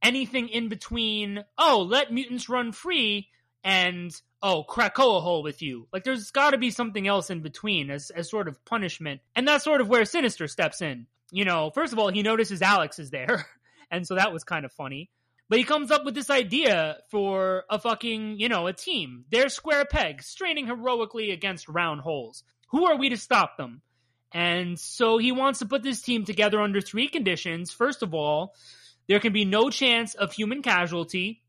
anything in between, oh, let mutants run free and oh, Krakoa hole with you. Like there's got to be something else in between as as sort of punishment. And that's sort of where Sinister steps in. You know, first of all, he notices Alex is there, and so that was kind of funny. But he comes up with this idea for a fucking, you know, a team. They're square pegs, straining heroically against round holes. Who are we to stop them? And so he wants to put this team together under three conditions. First of all, there can be no chance of human casualty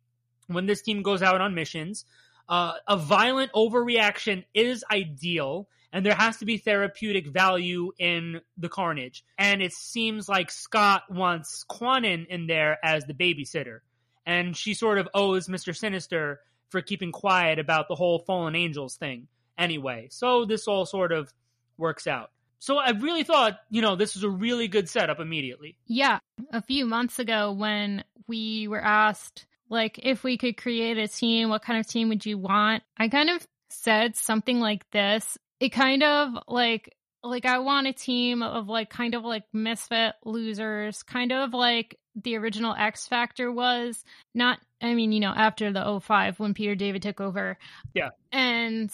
when this team goes out on missions. Uh, a violent overreaction is ideal, and there has to be therapeutic value in the carnage. And it seems like Scott wants Kwannon in there as the babysitter. And she sort of owes Mr. Sinister for keeping quiet about the whole fallen angels thing anyway. So this all sort of works out. So I really thought, you know, this was a really good setup immediately. Yeah. A few months ago when we were asked like if we could create a team, what kind of team would you want? I kind of said something like this. It kind of like like I want a team of like kind of like misfit losers, kind of like the original X Factor was. Not I mean, you know, after the 05 when Peter David took over. Yeah. And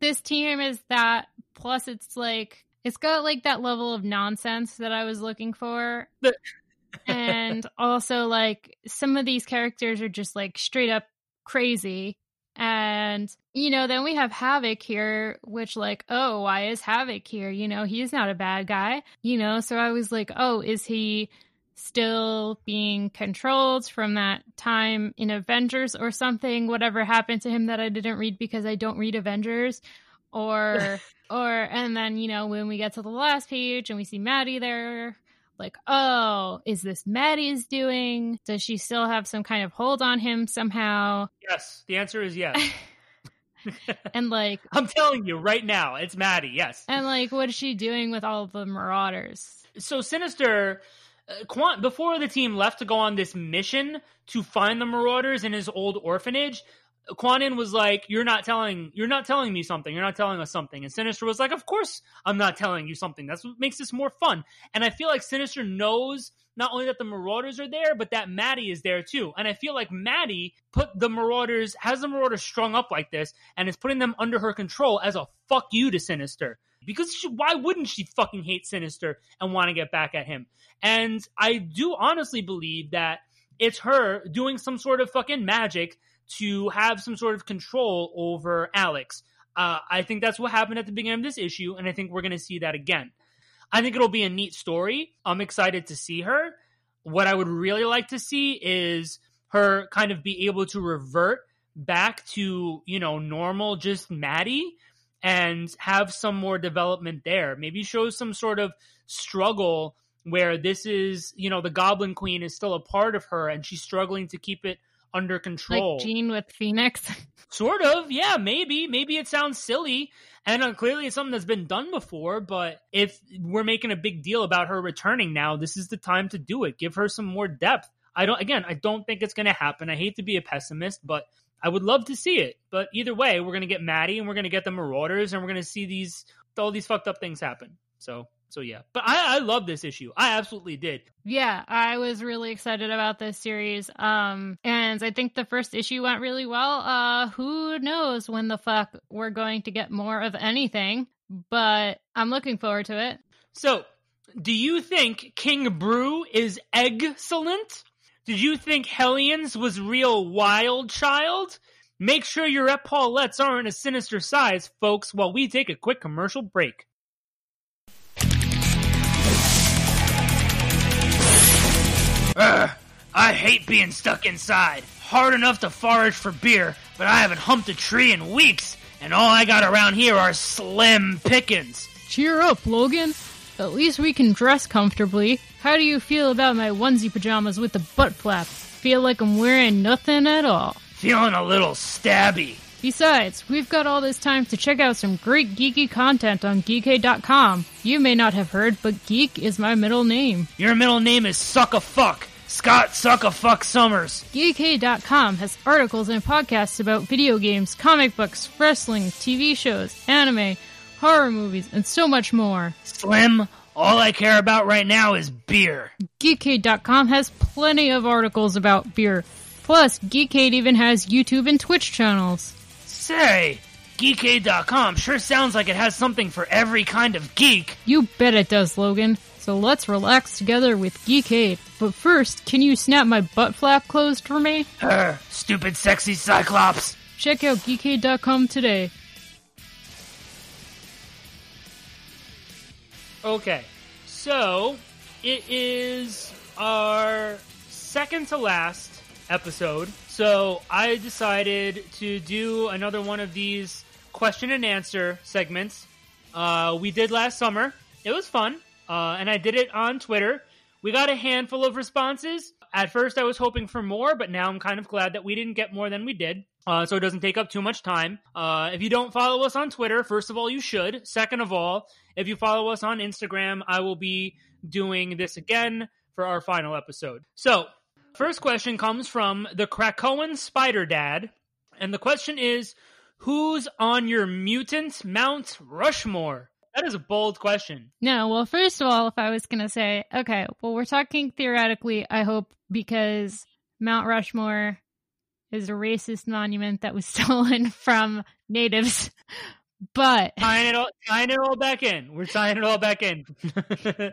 this team is that plus it's like it's got like that level of nonsense that I was looking for. and also like some of these characters are just like straight up crazy. And you know, then we have Havoc here, which like, oh, why is Havoc here? You know, he's not a bad guy. You know, so I was like, oh, is he still being controlled from that time in Avengers or something? Whatever happened to him that I didn't read because I don't read Avengers or or and then you know when we get to the last page and we see Maddie there like oh is this Maddie's doing? Does she still have some kind of hold on him somehow? Yes. The answer is yes. And like I'm telling you right now it's Maddie yes. And like what is she doing with all the marauders? So sinister uh, Quant, before the team left to go on this mission to find the marauders in his old orphanage, Kwannon was like, "You're not telling, you're not telling me something. You're not telling us something." And Sinister was like, "Of course, I'm not telling you something. That's what makes this more fun." And I feel like Sinister knows not only that the Marauders are there, but that Maddie is there too. And I feel like Maddie put the Marauders, has the Marauders strung up like this, and is putting them under her control as a fuck you to Sinister. Because she, why wouldn't she fucking hate Sinister and want to get back at him? And I do honestly believe that it's her doing some sort of fucking magic to have some sort of control over Alex. Uh, I think that's what happened at the beginning of this issue, and I think we're going to see that again. I think it'll be a neat story. I'm excited to see her. What I would really like to see is her kind of be able to revert back to, you know, normal, just Maddie and have some more development there. Maybe show some sort of struggle where this is, you know, the Goblin Queen is still a part of her and she's struggling to keep it under control. Like Jean with Phoenix. sort of, yeah, maybe. Maybe it sounds silly. And uh, clearly it's something that's been done before, but if we're making a big deal about her returning now, this is the time to do it. Give her some more depth. I don't, again, I don't think it's going to happen. I hate to be a pessimist, but I would love to see it. But either way, we're going to get Maddie and we're going to get the Marauders and we're going to see these, all these fucked up things happen. So so yeah, but I, I love this issue. I absolutely did. Yeah, I was really excited about this series. Um, and I think the first issue went really well. Uh, who knows when the fuck we're going to get more of anything? But I'm looking forward to it. So, do you think King Broo is excellent? Did you think Hellions was real wild child? Make sure your epaulettes aren't a sinister size, folks, while we take a quick commercial break. Ugh, I hate being stuck inside. Hard enough to forage for beer, but I haven't humped a tree in weeks, and all I got around here are slim pickings. Cheer up, Logan. At least we can dress comfortably. How do you feel about my onesie pajamas with the butt flap? Feel like I'm wearing nothing at all. Feeling a little stabby. Besides, we've got all this time to check out some great geeky content on geekade.com. You may not have heard, but geek is my middle name. Your middle name is Sucka Fuck. Scott Sucka Fuck Summers. Geekade.com has articles and podcasts about video games, comic books, wrestling, TV shows, anime, horror movies, and so much more. Slim, all I care about right now is beer. Geekade.com has plenty of articles about beer. Plus, Geekade even has YouTube and Twitch channels. Say, Geekade.com sure sounds like it has something for every kind of geek. You bet it does, Logan. So let's relax together with Geekade. But first, can you snap my butt flap closed for me? Her, stupid sexy Cyclops. Check out Geekade.com today. Okay, so it is our second to last episode. So I decided to do another one of these question and answer segments. Uh, we did last summer. It was fun, uh, and I did it on Twitter. We got a handful of responses. At first, I was hoping for more, but now I'm kind of glad that we didn't get more than we did. Uh, so it doesn't take up too much time. Uh, if you don't follow us on Twitter, first of all, you should. Second of all, if you follow us on Instagram, I will be doing this again for our final episode. So, first question comes from the Krakoan Spider Dad, and the question is Who's on your mutant Mount Rushmore? That is a bold question. No, well, first of all, if I was going to say, okay, well, we're talking theoretically, I hope, because Mount Rushmore is a racist monument that was stolen from natives. But tying it all, tying it all back in. We're tying it all back in.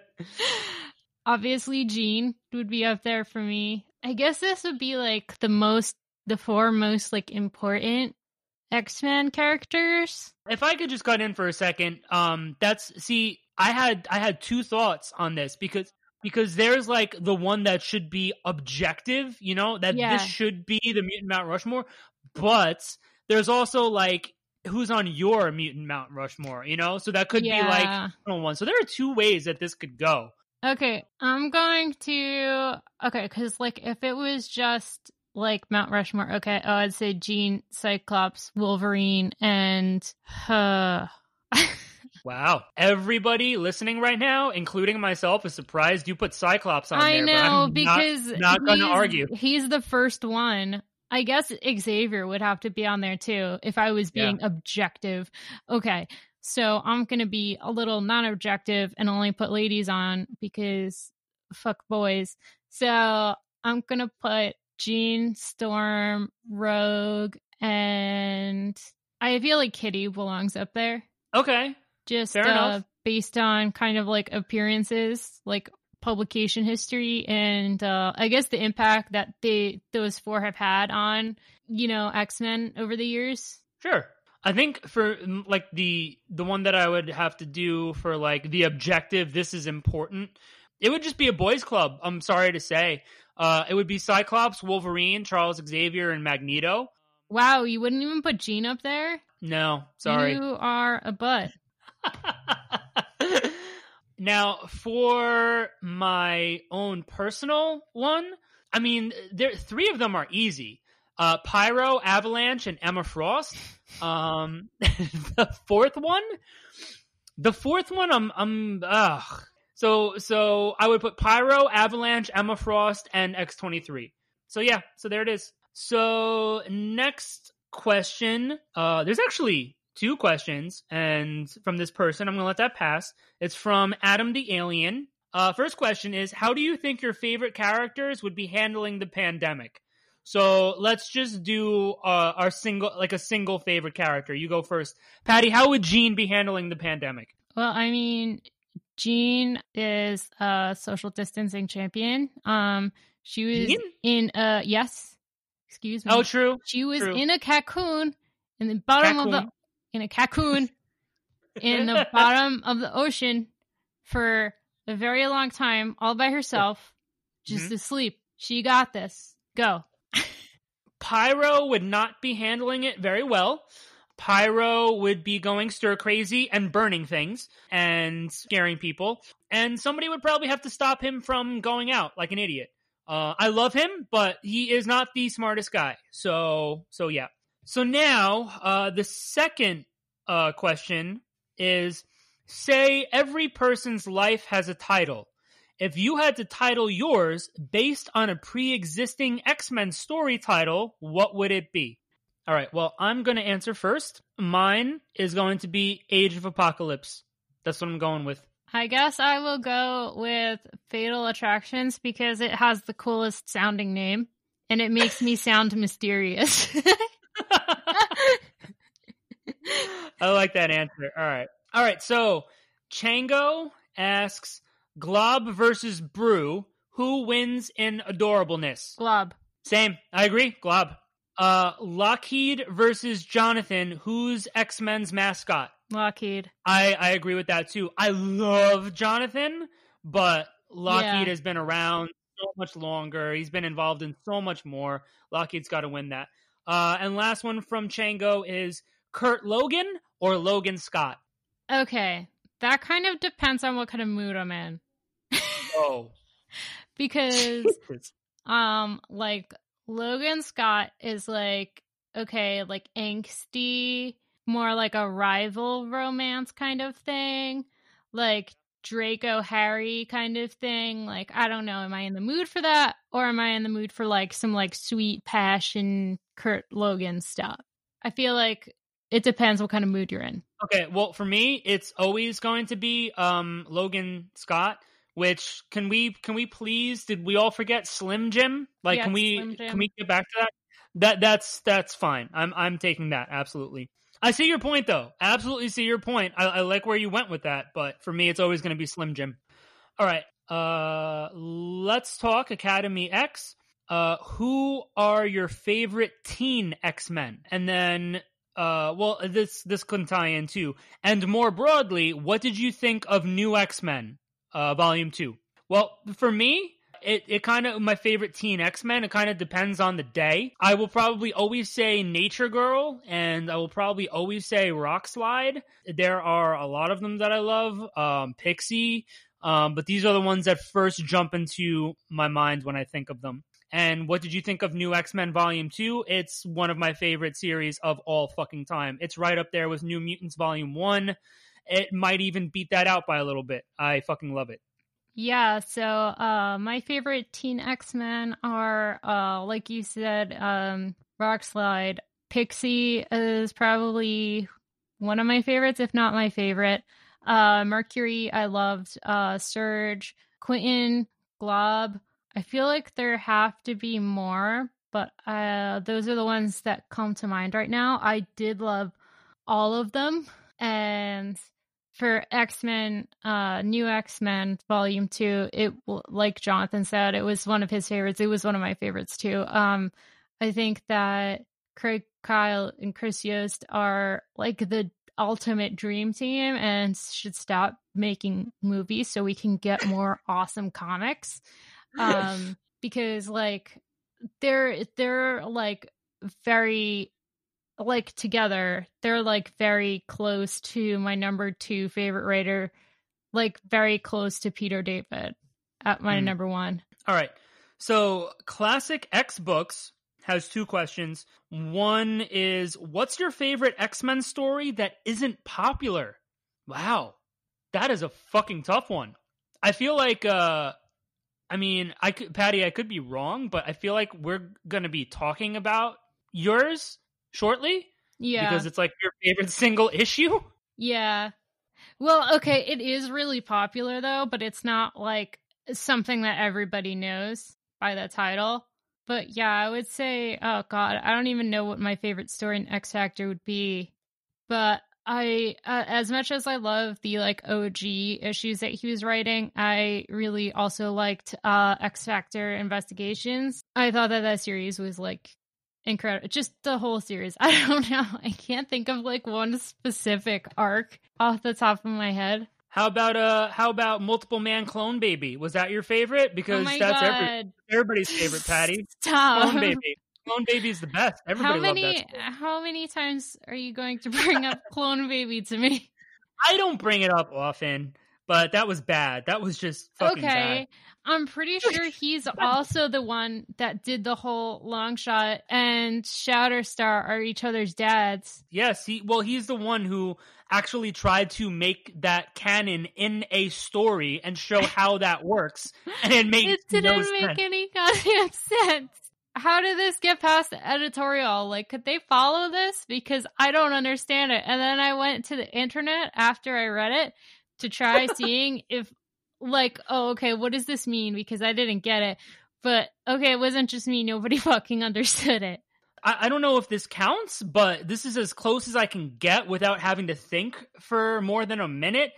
obviously, Jean would be up there for me. I guess this would be like the most, the four most like important X Men characters. If I could just cut in for a second, um, that's see, I had I had two thoughts on this because because there's like the one that should be objective, you know, that Yeah. this should be the mutant Mount Rushmore, but there's also like who's on your mutant Mount Rushmore, you know, so that could be like one. So there are two ways that this could go. Okay, I'm going to okay, because like if it was just like Mount Rushmore, okay, oh, I'd say Jean, Cyclops, Wolverine, and uh, Wow. Everybody listening right now, including myself, is surprised you put Cyclops on I there. but know I'm not- because not, going to he's- argue. He's the first one. I guess Xavier would have to be on there too if I was Yeah. being objective. Okay, so I'm gonna be a little non-objective and only put ladies on because fuck boys. So I'm gonna put Jean, Storm, Rogue, and I feel like Kitty belongs up there Okay. just Fair uh, enough. based on kind of like appearances, like publication history, and uh, I guess the impact that they those four have had on you know X Men over the years. Sure. I think for like the the one that I would have to do for like the objective, this is important. It would just be a boys' club. I'm sorry to say, uh, it would be Cyclops, Wolverine, Charles Xavier, and Magneto. Wow, you wouldn't even put Jean up there? No, sorry. You are a butt. now, for my own personal one, I mean, there three of them are easy. Uh, Pyro, Avalanche, and Emma Frost. Um, the fourth one, the fourth one, I'm, I'm, ugh. So, so I would put Pyro, Avalanche, Emma Frost, and X23. So yeah, so there it is. So next question, uh, there's actually two questions, and from this person, I'm gonna let that pass. It's from Adam the Alien. Uh, first question is, how do you think your favorite characters would be handling the pandemic? So let's just do uh, our single, like a single favorite character. You go first, Patty. How would Jean be handling the pandemic? Well, I mean, Jean is a social distancing champion. Um, she was Jean? in a yes, excuse me. Oh, true. She was true. in a cocoon in the bottom of the in a cocoon in the bottom of the ocean for a very long time, all by herself, just Mhm. asleep. She got this. Go. Pyro would not be handling it very well. Pyro would be going stir crazy and burning things and scaring people. And somebody would probably have to stop him from going out like an idiot. Uh, I love him, but he is not the smartest guy. So, so yeah. So now, uh, the second uh, question is say every person's life has a title. If you had to title yours based on a pre existing X Men story title, what would it be? All right, well, I'm going to answer first. Mine is going to be Age of Apocalypse. That's what I'm going with. I guess I will go with Fatal Attractions because it has the coolest sounding name and it makes me sound mysterious. I like that answer. All right. All right, so Chango asks Glob versus Broo, who wins in adorableness? Glob. Same. I agree. Glob. Uh, Lockheed versus Jonathan, who's X Men's mascot? Lockheed. I, I agree with that too. I love Jonathan, but Lockheed Yeah. has been around so much longer. He's been involved in so much more. Lockheed's got to win that. Uh, and last one from Chango is Kurt Logan or Logan Scott. Okay. That kind of depends on what kind of mood I'm in. Oh, because um like Logan Scott is like okay, like angsty, more like a rival romance kind of thing. Like Draco Harry kind of thing. Like I don't know, am I in the mood for that or am I in the mood for like some like sweet passion Kurt Logan stuff? I feel like it depends what kind of mood you're in. Okay, well, for me, it's always going to be um, Logan Scott. Which can we can we please? Did we all forget Slim Jim? Like, Yes, can we can we get back to that? That that's that's fine. I'm I'm taking that absolutely. I see your point though. Absolutely see your point. I, I like where you went with that, but for me, it's always going to be Slim Jim. All right, uh, let's talk Academy X. Uh, who are your favorite teen X Men? And then uh well this this can tie in too and more broadly what did you think of new x-men uh volume two well for me it, it kind of my favorite teen x-men it kind of depends on the day i will probably always say nature girl and i will probably always say Rockslide there are a lot of them that i love um pixie um but these are the ones that first jump into my mind when i think of them and what did you think of New X Men Volume 2? It's one of my favorite series of all fucking time. It's right up there with New Mutants Volume 1. It might even beat that out by a little bit. I fucking love it. Yeah, so uh my favorite teen X-Men are uh like you said, um Rockslide. Pixie is probably one of my favorites, if not my favorite. Uh Mercury, I loved uh Surge, Quentin, Glob. I feel like there have to be more, but uh those are the ones that come to mind right now. I did love all of them and for X-Men, uh, New X-Men Volume 2, it like Jonathan said, it was one of his favorites. It was one of my favorites too. Um, I think that Craig Kyle and Chris Yost are like the ultimate dream team and should stop making movies so we can get more awesome comics. Um, because like they're they're like very like together, they're like very close to my number two favorite writer, like very close to Peter David at my Hmm. number one. All right. So, Classic X Books has two questions. One is What's your favorite X Men story that isn't popular? Wow. That is a fucking tough one. I feel like, uh, I mean, I could, Patty, I could be wrong, but I feel like we're going to be talking about yours shortly Yeah. because it's like your favorite single issue. Yeah. Well, okay, it is really popular though, but it's not like something that everybody knows by the title. But yeah, I would say, oh god, I don't even know what my favorite story in X Factor would be. But I, uh, as much as I love the like OG issues that he was writing, I really also liked uh X Factor Investigations. I thought that that series was like incredible. Just the whole series. I don't know. I can't think of like one specific arc off the top of my head. How about uh how about multiple man clone baby? Was that your favorite? Oh Because my that's every, everybody's favorite, Patty. Stop. Clone baby. Clone baby is the best. Everybody how many? How many times are you going to bring up Clone Baby to me? I don't bring it up often, but that was bad. That was just fucking okay, bad. I'm pretty sure he's also the one that did the whole Longshot and Shatterstar are each other's dads. Yes, he well, he's the one who actually tried to make that canon in a story and show how that works, and it made It didn't no make sense. any goddamn sense. How did this get past the editorial? Like, could they follow this? Because I don't understand it. And then I went to the internet after I read it to try seeing if, like, oh, okay, what does this mean? Because I didn't get it. But okay, it wasn't just me. Nobody fucking understood it. I, I don't know if this counts, but this is as close as I can get without having to think for more than a minute.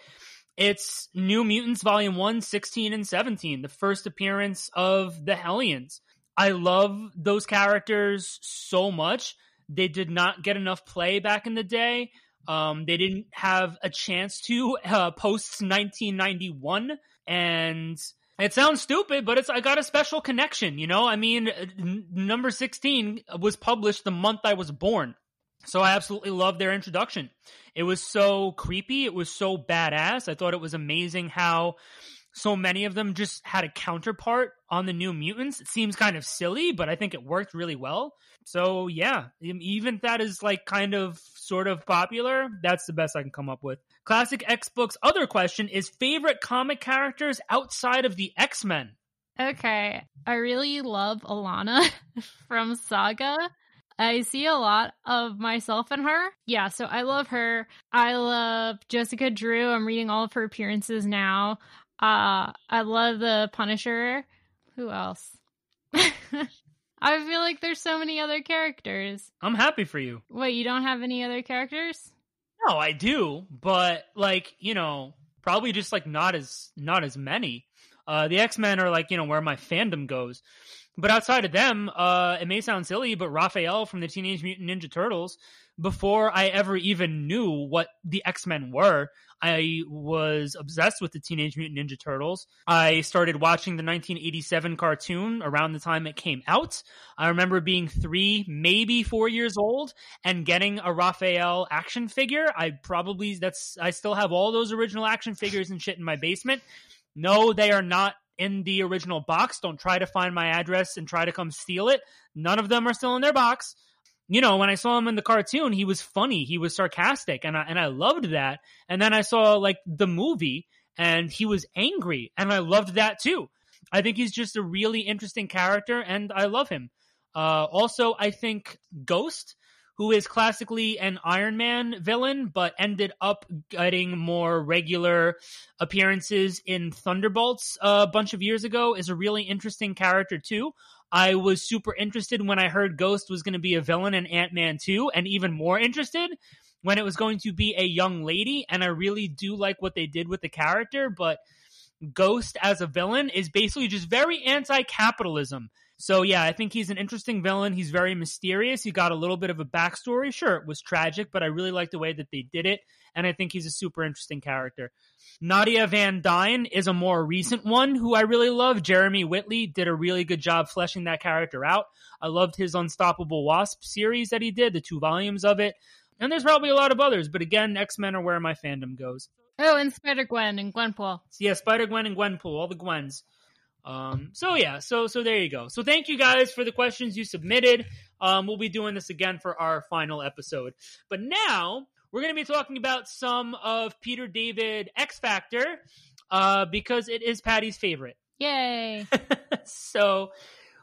It's New Mutants Volume 1, 16 and 17, the first appearance of the Hellions. I love those characters so much. They did not get enough play back in the day. Um, they didn't have a chance to uh, post 1991, and it sounds stupid, but it's I got a special connection. You know, I mean, uh, n- number 16 was published the month I was born, so I absolutely love their introduction. It was so creepy. It was so badass. I thought it was amazing how so many of them just had a counterpart on the New Mutants. It seems kind of silly, but I think it worked really well. So yeah, even that is like kind of sort of popular, that's the best I can come up with. Classic X Books other question is favorite comic characters outside of the X-Men. Okay, I really love Alana from Saga. I see a lot of myself in her. Yeah, so I love her. I love Jessica Drew. I'm reading all of her appearances now. Uh I love the Punisher. Who else? I feel like there's so many other characters. I'm happy for you. Wait, you don't have any other characters? No, I do, but like, you know, probably just like not as not as many. Uh the X-Men are like, you know, where my fandom goes. But outside of them, uh it may sound silly, but Raphael from the Teenage Mutant Ninja Turtles, before I ever even knew what the X-Men were, I was obsessed with the Teenage Mutant Ninja Turtles. I started watching the 1987 cartoon around the time it came out. I remember being three, maybe four years old, and getting a Raphael action figure. I probably that's I still have all those original action figures and shit in my basement. No, they are not in the original box. Don't try to find my address and try to come steal it. None of them are still in their box. You know, when I saw him in the cartoon, he was funny, he was sarcastic, and I and I loved that. And then I saw like the movie and he was angry, and I loved that too. I think he's just a really interesting character and I love him. Uh, also, I think Ghost, who is classically an Iron Man villain, but ended up getting more regular appearances in Thunderbolts a bunch of years ago, is a really interesting character too. I was super interested when I heard Ghost was going to be a villain in Ant Man 2, and even more interested when it was going to be a young lady. And I really do like what they did with the character, but Ghost as a villain is basically just very anti capitalism. So yeah, I think he's an interesting villain. He's very mysterious. He got a little bit of a backstory. Sure, it was tragic, but I really like the way that they did it, and I think he's a super interesting character. Nadia Van Dyne is a more recent one who I really love. Jeremy Whitley did a really good job fleshing that character out. I loved his Unstoppable Wasp series that he did, the two volumes of it. And there's probably a lot of others, but again, X Men are where my fandom goes. Oh, and Spider Gwen and Gwenpool. Yeah, Spider Gwen and Gwenpool, all the Gwens. Um, so yeah, so so there you go. So thank you guys for the questions you submitted. Um, we'll be doing this again for our final episode. But now we're going to be talking about some of Peter David X Factor uh, because it is Patty's favorite. Yay! so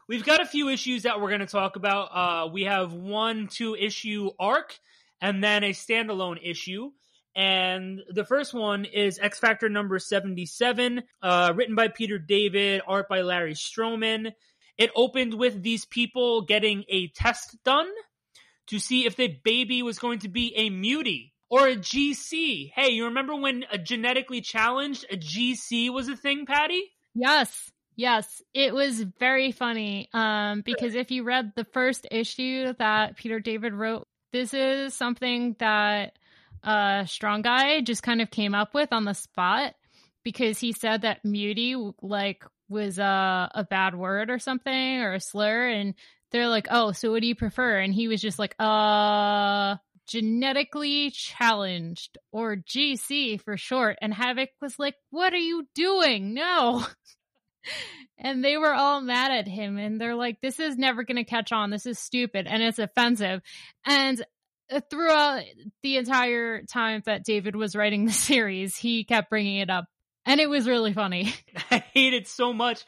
we've got a few issues that we're going to talk about. Uh, we have one two issue arc and then a standalone issue. And the first one is X Factor number 77, uh, written by Peter David, art by Larry Stroman. It opened with these people getting a test done to see if the baby was going to be a mutie or a GC. Hey, you remember when a genetically challenged, a GC was a thing, Patty? Yes. Yes, it was very funny. Um, because if you read the first issue that Peter David wrote, this is something that uh Strong Guy just kind of came up with on the spot because he said that mutie like was a a bad word or something or a slur and they're like, "Oh, so what do you prefer?" And he was just like, "Uh, genetically challenged or GC for short." And Havoc was like, "What are you doing? No." and they were all mad at him and they're like, "This is never going to catch on. This is stupid and it's offensive." And Uh, throughout the entire time that David was writing the series, he kept bringing it up. And it was really funny. I hate it so much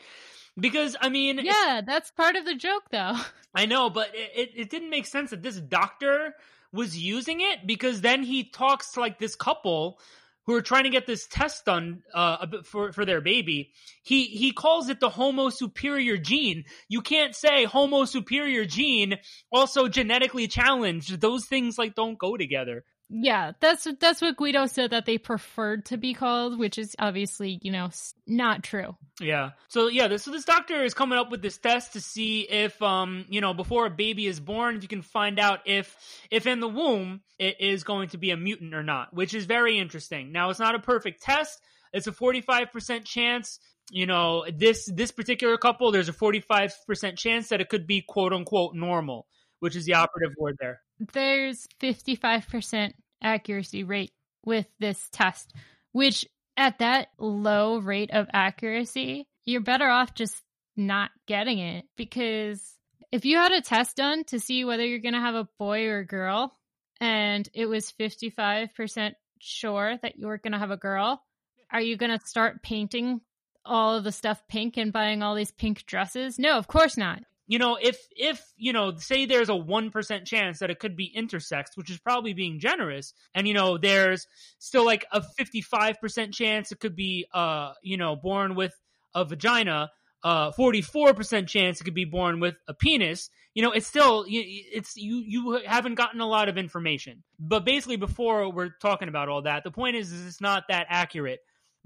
because I mean, yeah, that's part of the joke, though. I know, but it, it, it didn't make sense that this doctor was using it because then he talks to like this couple who are trying to get this test done uh, for for their baby. He he calls it the Homo superior gene. You can't say Homo superior gene also genetically challenged. Those things like don't go together. Yeah, that's that's what Guido said that they preferred to be called, which is obviously you know not true. Yeah. So yeah, this so this doctor is coming up with this test to see if um you know before a baby is born, you can find out if if in the womb it is going to be a mutant or not, which is very interesting. Now it's not a perfect test. It's a forty five percent chance. You know this this particular couple, there's a forty five percent chance that it could be quote unquote normal, which is the operative word there there's 55% accuracy rate with this test, which at that low rate of accuracy, you're better off just not getting it because if you had a test done to see whether you're going to have a boy or a girl and it was 55% sure that you were going to have a girl, are you going to start painting all of the stuff pink and buying all these pink dresses? No, of course not you know, if if you know, say there's a one percent chance that it could be intersex, which is probably being generous, and you know, there's still like a fifty five percent chance it could be, uh, you know, born with a vagina, uh, forty four percent chance it could be born with a penis. You know, it's still it's you you haven't gotten a lot of information. But basically, before we're talking about all that, the point is, is it's not that accurate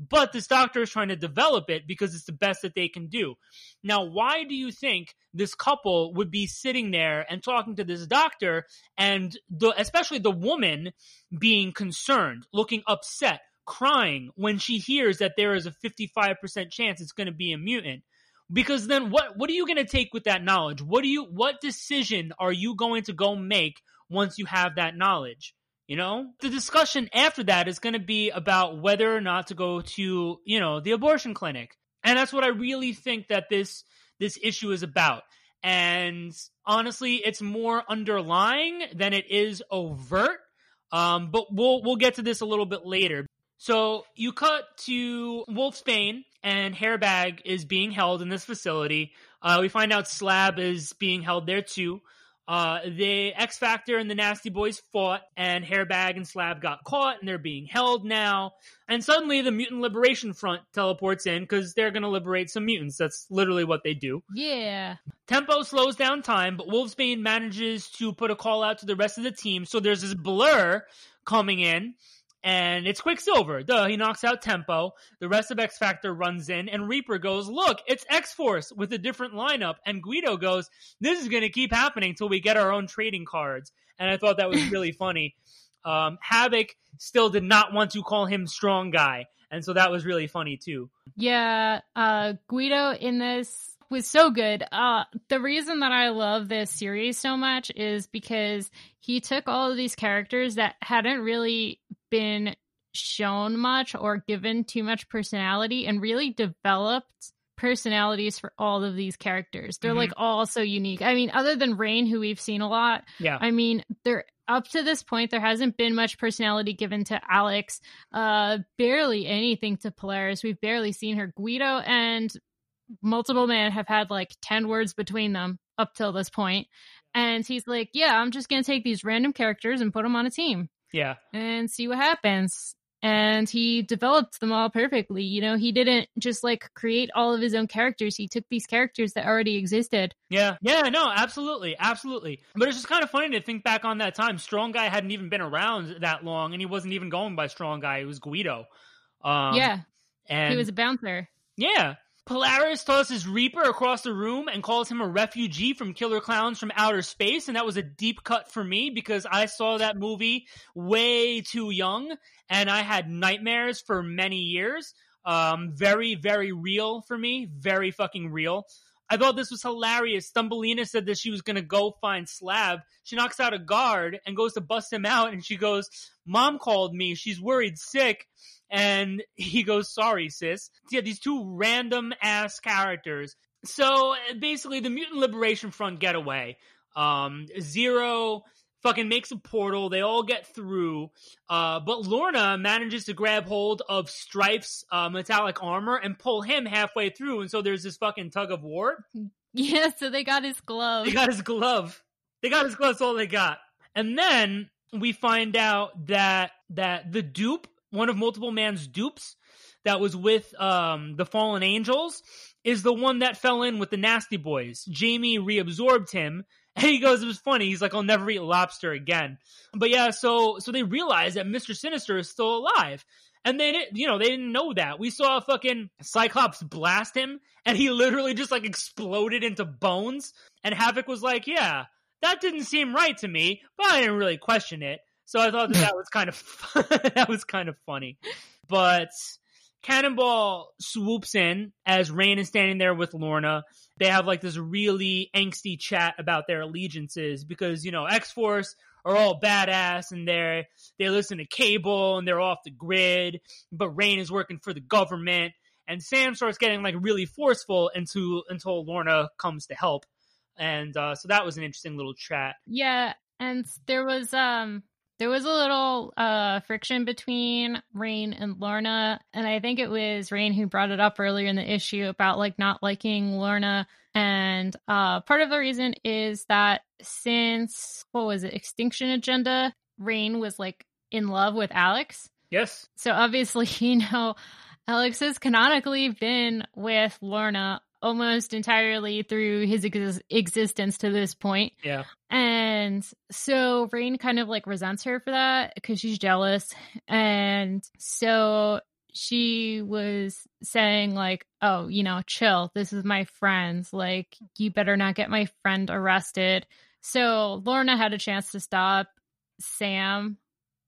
but this doctor is trying to develop it because it's the best that they can do. Now, why do you think this couple would be sitting there and talking to this doctor and the especially the woman being concerned, looking upset, crying when she hears that there is a 55% chance it's going to be a mutant? Because then what what are you going to take with that knowledge? What do you what decision are you going to go make once you have that knowledge? You know, the discussion after that is going to be about whether or not to go to, you know, the abortion clinic. And that's what I really think that this this issue is about. And honestly, it's more underlying than it is overt. Um, but we'll we'll get to this a little bit later. So you cut to Wolfsbane and Hairbag is being held in this facility. Uh, we find out Slab is being held there too. Uh, the X Factor and the Nasty Boys fought, and Hairbag and Slab got caught, and they're being held now. And suddenly, the Mutant Liberation Front teleports in because they're going to liberate some mutants. That's literally what they do. Yeah. Tempo slows down time, but Wolfsbane manages to put a call out to the rest of the team. So there's this blur coming in, and it's Quicksilver. Duh, he knocks out Tempo. The rest of X Factor runs in, and Reaper goes, Look, it's X Force with a different lineup. And Guido goes, This is going to keep happening until we get our own trading cards. And I thought that was really funny. Um, Havoc still did not want to call him Strong Guy. And so that was really funny too. Yeah, uh, Guido in this was so good. Uh, the reason that I love this series so much is because he took all of these characters that hadn't really been shown much or given too much personality and really developed personalities for all of these characters. They're Mhm. like all so unique. I mean, other than Rain, who we've seen a lot, Yeah. I mean, they're up to this point there hasn't been much personality given to Alex. Uh barely anything to Polaris. We've barely seen her. Guido and multiple men have had like 10 words between them up till this point. And he's like, "Yeah, I'm just going to take these random characters and put them on a team Yeah. and see what happens." And he developed them all perfectly. You know, he didn't just like create all of his own characters. He took these characters that already existed. Yeah, yeah, no, absolutely, absolutely. But it's just kind of funny to think back on that time. Strong Guy hadn't even been around that long, and he wasn't even going by Strong Guy. It was Guido. Um, yeah, and he was a bouncer. yeah. Polaris tosses Reaper across the room and calls him a refugee from Killer Clowns from Outer Space, and that was a deep cut for me because I saw that movie way too young, and I had nightmares for many years. Um, very, very real for me. Very fucking real. I thought this was hilarious. Thumbelina said that she was gonna go find Slab. She knocks out a guard and goes to bust him out, and she goes, "Mom called me. She's worried sick." And he goes, "Sorry, sis." Yeah, these two random ass characters. So basically, the Mutant Liberation Front getaway. Um, Zero fucking makes a portal. They all get through. Uh, but Lorna manages to grab hold of Stryfe's uh, metallic armor and pull him halfway through. And so there's this fucking tug of war. Yeah, so they got his glove. They got his glove. They got his glove. That's all they got. And then we find out that that the dupe, one of multiple man's dupes, that was with um the fallen angels, is the one that fell in with the nasty boys. Jamie reabsorbed him. And he goes, it was funny. He's like, I'll never eat lobster again. But yeah, so so they realize that Mr. Sinister is still alive. And they didn't, you know, they didn't know that. We saw a fucking Cyclops blast him, and he literally just like exploded into bones. And Havoc was like, "Yeah, that didn't seem right to me, but I didn't really question it." So I thought that that was kind of that was kind of funny. But Cannonball swoops in as Rain is standing there with Lorna. They have like this really angsty chat about their allegiances because you know X Force are all badass and they're they listen to cable and they're off the grid, but Rain is working for the government. And Sam starts getting like really forceful until until Lorna comes to help, and uh, so that was an interesting little chat. Yeah, and there was um there was a little uh friction between Rain and Lorna, and I think it was Rain who brought it up earlier in the issue about like not liking Lorna. And uh part of the reason is that since what was it, X-Tinction Agenda, Rain was like in love with Alex. Yes, So obviously, you know, Alex has canonically been with Lorna almost entirely through his ex- existence to this point. yeah, And so Rain kind of like resents her for that because she's jealous. And so she was saying, like, oh, you know, chill. This is my friends. Like, you better not get my friend arrested. So Lorna had a chance to stop Sam,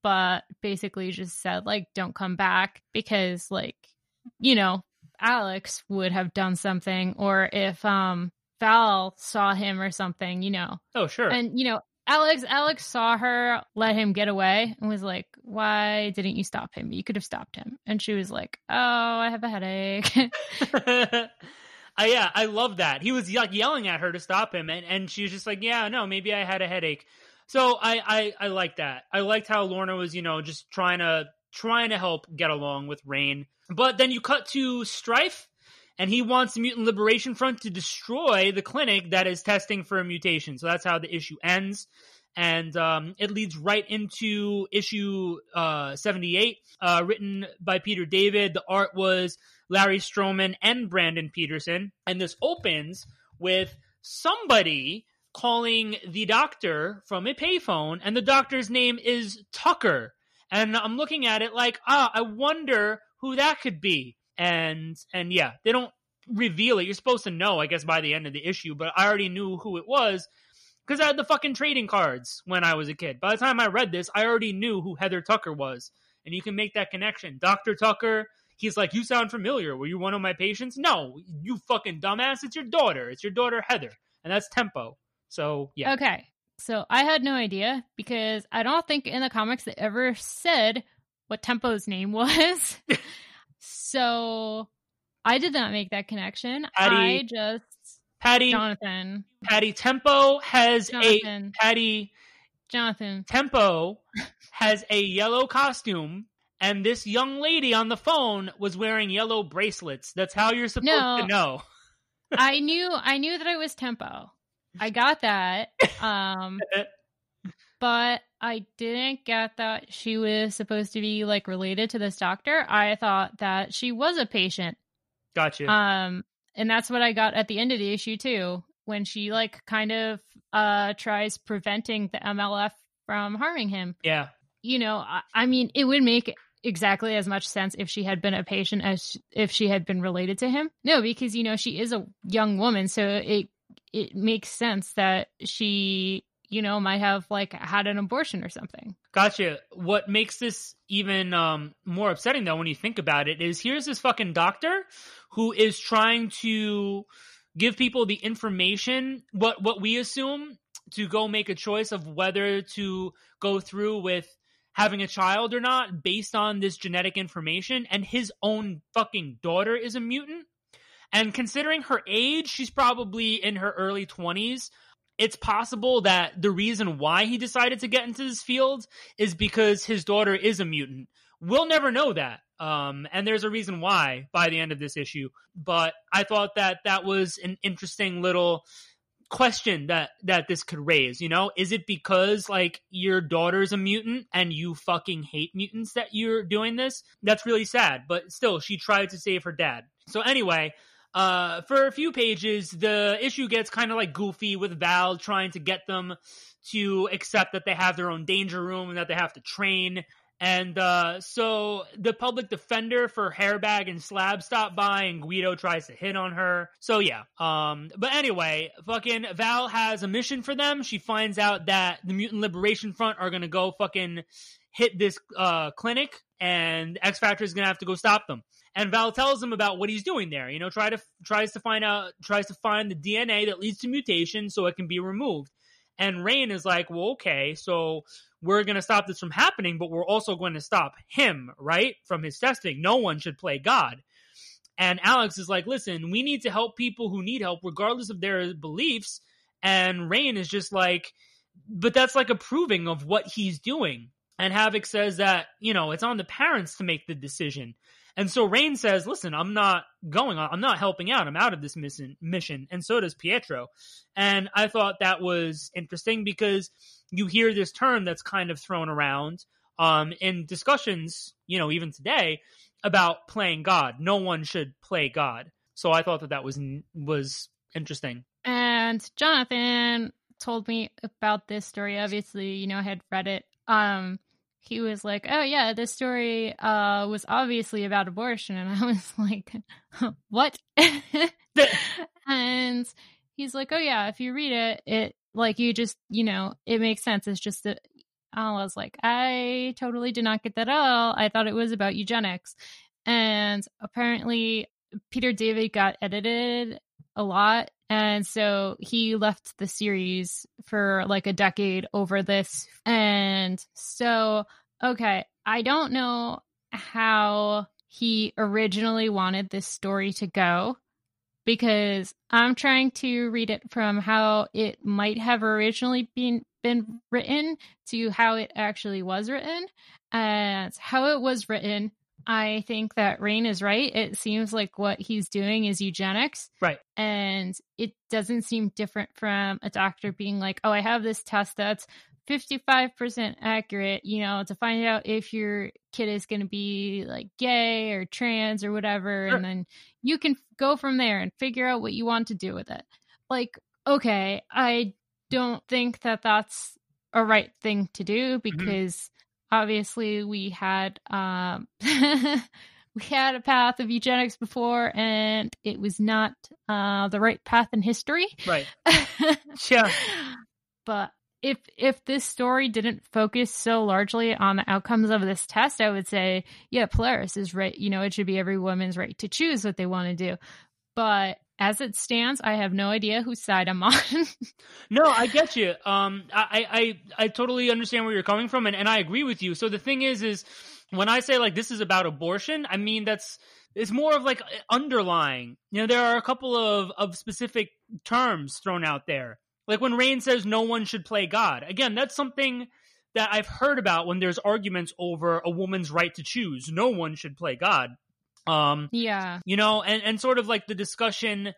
but basically just said, like, don't come back because, like, you know, Alex would have done something, or if um Val saw him or something, you know. oh sure, And you know, Alex Alex saw her let him get away and was like, "Why didn't you stop him? You could have stopped him." And she was like, "Oh, I have a headache." I, yeah, I love that. He was like yelling at her to stop him, and, and she was just like, "Yeah, no, maybe I had a headache." So I, I I like that. I liked how Lorna was, you know, just trying to trying to help get along with Rain. But then you cut to Stryfe, and he wants the Mutant Liberation Front to destroy the clinic that is testing for a mutation. So that's how the issue ends. And um, it leads right into issue uh, 78, uh, written by Peter David. The art was Larry Stroman and Brandon Peterson. And this opens with somebody calling the doctor from a payphone, and the doctor's name is Tucker. And I'm looking at it like, ah, I wonder who that could be. And and yeah, they don't reveal it. You're supposed to know, I guess, by the end of the issue, but I already knew who it was because I had the fucking trading cards when I was a kid. By the time I read this, I already knew who Heather Tucker was. And you can make that connection. Dr. Tucker, he's like, You sound familiar. Were you one of my patients? No, you fucking dumbass. It's your daughter. It's your daughter, Heather. And that's Tempo. So, yeah. Okay. So I had no idea because I don't think in the comics they ever said what Tempo's name was. so I did not make that connection. Patty, I just Patty Jonathan. Patty Tempo has Jonathan. a Patty Jonathan. Tempo has a yellow costume and this young lady on the phone was wearing yellow bracelets. That's how you're supposed No. to know. I knew I knew that it was Tempo. I got that. Um but I didn't get that she was supposed to be like related to this doctor. I thought that she was a patient. Gotcha. Um and that's what I got at the end of the issue too when she like kind of uh tries preventing the MLF from harming him. yeah. You know, I, I mean it would make exactly as much sense if she had been a patient as if she had been related to him. No, because you know she is a young woman, so it it makes sense that she you know might have like had an abortion or something. Gotcha. What makes this even um, more upsetting, though, when you think about it, is here's this fucking doctor who is trying to give people the information, what what we assume, to go make a choice of whether to go through with having a child or not based on this genetic information. And his own fucking daughter is a mutant. And considering her age, she's probably in her early 20s. It's possible that the reason why he decided to get into this field is because his daughter is a mutant. We'll never know that. Um, and there's a reason why by the end of this issue. But I thought that that was an interesting little question that that this could raise you know is it because like your daughter's a mutant and you fucking hate mutants that you're doing this that's really sad but still she tried to save her dad so anyway uh for a few pages the issue gets kind of like goofy with val trying to get them to accept that they have their own danger room and that they have to train and uh, so the public defender for Hairbag and Slab stop by, and Guido tries to hit on her. So yeah. Um, but anyway, fucking Val has a mission for them. She finds out that the Mutant Liberation Front are gonna go fucking hit this uh, clinic, and X Factor is gonna have to go stop them. And Val tells him about what he's doing there. You know, try to tries to find out, tries to find the DNA that leads to mutation so it can be removed. And Rain is like, well, okay, so we're going to stop this from happening, but we're also going to stop him, right? From his testing. No one should play God. And Alex is like, listen, we need to help people who need help, regardless of their beliefs. And Rain is just like, but that's like approving of what he's doing. And Havoc says that, you know, it's on the parents to make the decision. And so Rain says, listen, I'm not going I'm not helping out. I'm out of this mission, mission. And so does Pietro. And I thought that was interesting because you hear this term that's kind of thrown around um, in discussions, you know, even today about playing God. No one should play God. So I thought that that was was interesting. And Jonathan told me about this story. Obviously, you know, I had read it. Um, he was like, "Oh yeah, this story uh was obviously about abortion," and I was like, "What?" and he's like, "Oh yeah, if you read it, it like you just you know it makes sense. It's just that." I was like, I totally did not get that at all. I thought it was about eugenics, and apparently Peter David got edited a lot and so he left the series for like a decade over this. And so, okay, I don't know how he originally wanted this story to go because I'm trying to read it from how it might have originally been been written to how it actually was written. And how it was written I think that Rain is right. It seems like what he's doing is eugenics. Right. And it doesn't seem different from a doctor being like, oh, I have this test that's 55% accurate, you know, to find out if your kid is going to be like gay or trans or whatever. Sure. And then you can go from there and figure out what you want to do with it. Like, okay, I don't think that that's a right thing to do mm-hmm. because obviously we had um we had a path of eugenics before and it was not uh the right path in history. Right. yeah. But if if this story didn't focus so largely on the outcomes of this test, I would say, yeah, Polaris is right. You know, it should be every woman's right to choose what they want to do. But as it stands, I have no idea whose side I'm on. no, I get you. Um, I, I, I totally understand where you're coming from, and, and I agree with you. So the thing is, is when I say like this is about abortion, I mean that's it's more of like underlying. You know, there are a couple of of specific terms thrown out there. Like when Rain says no one should play God. Again, that's something that I've heard about when there's arguments over a woman's right to choose. No one should play God. Um, yeah, you know, and and sort of like the discussion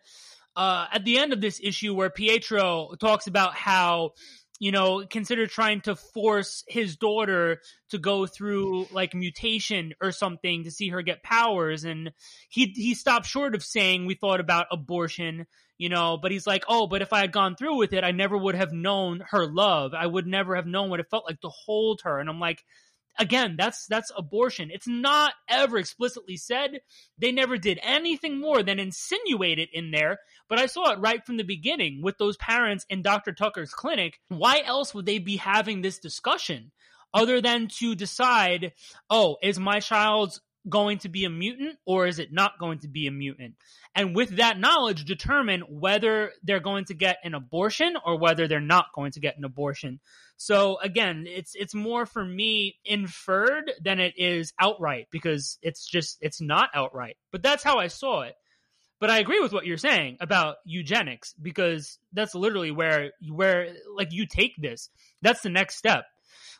uh, at the end of this issue where Pietro talks about how you know consider trying to force his daughter to go through like mutation or something to see her get powers. And he he stopped short of saying we thought about abortion you know but he's like oh but if i had gone through with it i never would have known her love. I would never have known what it felt like to hold her. And i'm like again, that's that's abortion. It's not ever explicitly said. They never did anything more than insinuate it in there. But I saw it right from the beginning with those parents in Dr. Tucker's clinic. Why else would they be having this discussion? Other than to decide, oh, is my child's going to be a mutant or is it not going to be a mutant? And with that knowledge, determine whether they're going to get an abortion or whether they're not going to get an abortion. So again, it's it's more for me inferred than it is outright because it's just it's not outright. But that's how I saw it. But I agree with what you're saying about eugenics because that's literally where where like you take this. That's the next step.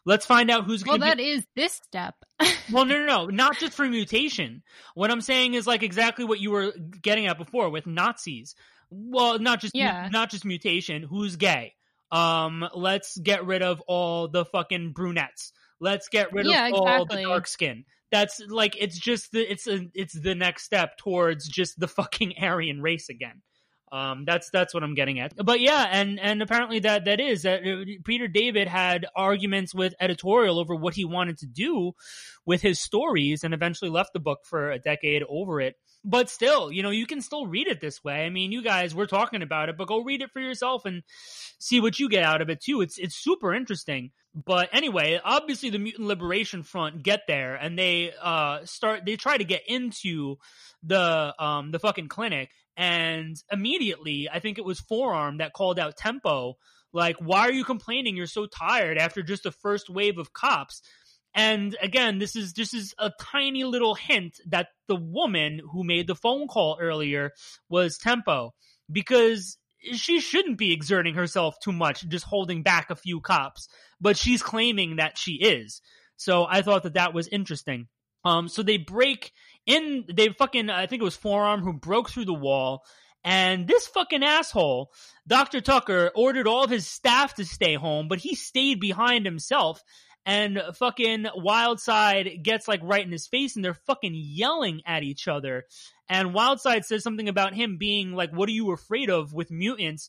Let's find out who's going to Well, that is this step. well, no, no, no, not just for mutation. What I'm saying is like exactly what you were getting at before with Nazis. Well, not just yeah. not just mutation. Who's gay? Um, let's get rid of all the fucking brunettes. Let's get rid yeah, of exactly. all the dark skin. That's like it's just the it's a it's the next step towards just the fucking Aryan race again. Um, that's that's what I'm getting at. But yeah, and and apparently that that is that uh, Peter David had arguments with editorial over what he wanted to do with his stories, and eventually left the book for a decade over it. But still, you know, you can still read it this way. I mean, you guys we're talking about it, but go read it for yourself and see what you get out of it too. It's it's super interesting. But anyway, obviously the Mutant Liberation Front get there and they uh start they try to get into the um the fucking clinic and immediately I think it was Forearm that called out Tempo like why are you complaining? You're so tired after just the first wave of cops. And again this is this is a tiny little hint that the woman who made the phone call earlier was Tempo because she shouldn't be exerting herself too much just holding back a few cops but she's claiming that she is. So I thought that that was interesting. Um so they break in they fucking I think it was Forearm who broke through the wall and this fucking asshole, Dr. Tucker, ordered all of his staff to stay home, but he stayed behind himself. And fucking Wildside gets like right in his face and they're fucking yelling at each other. And Wildside says something about him being like, What are you afraid of with mutants?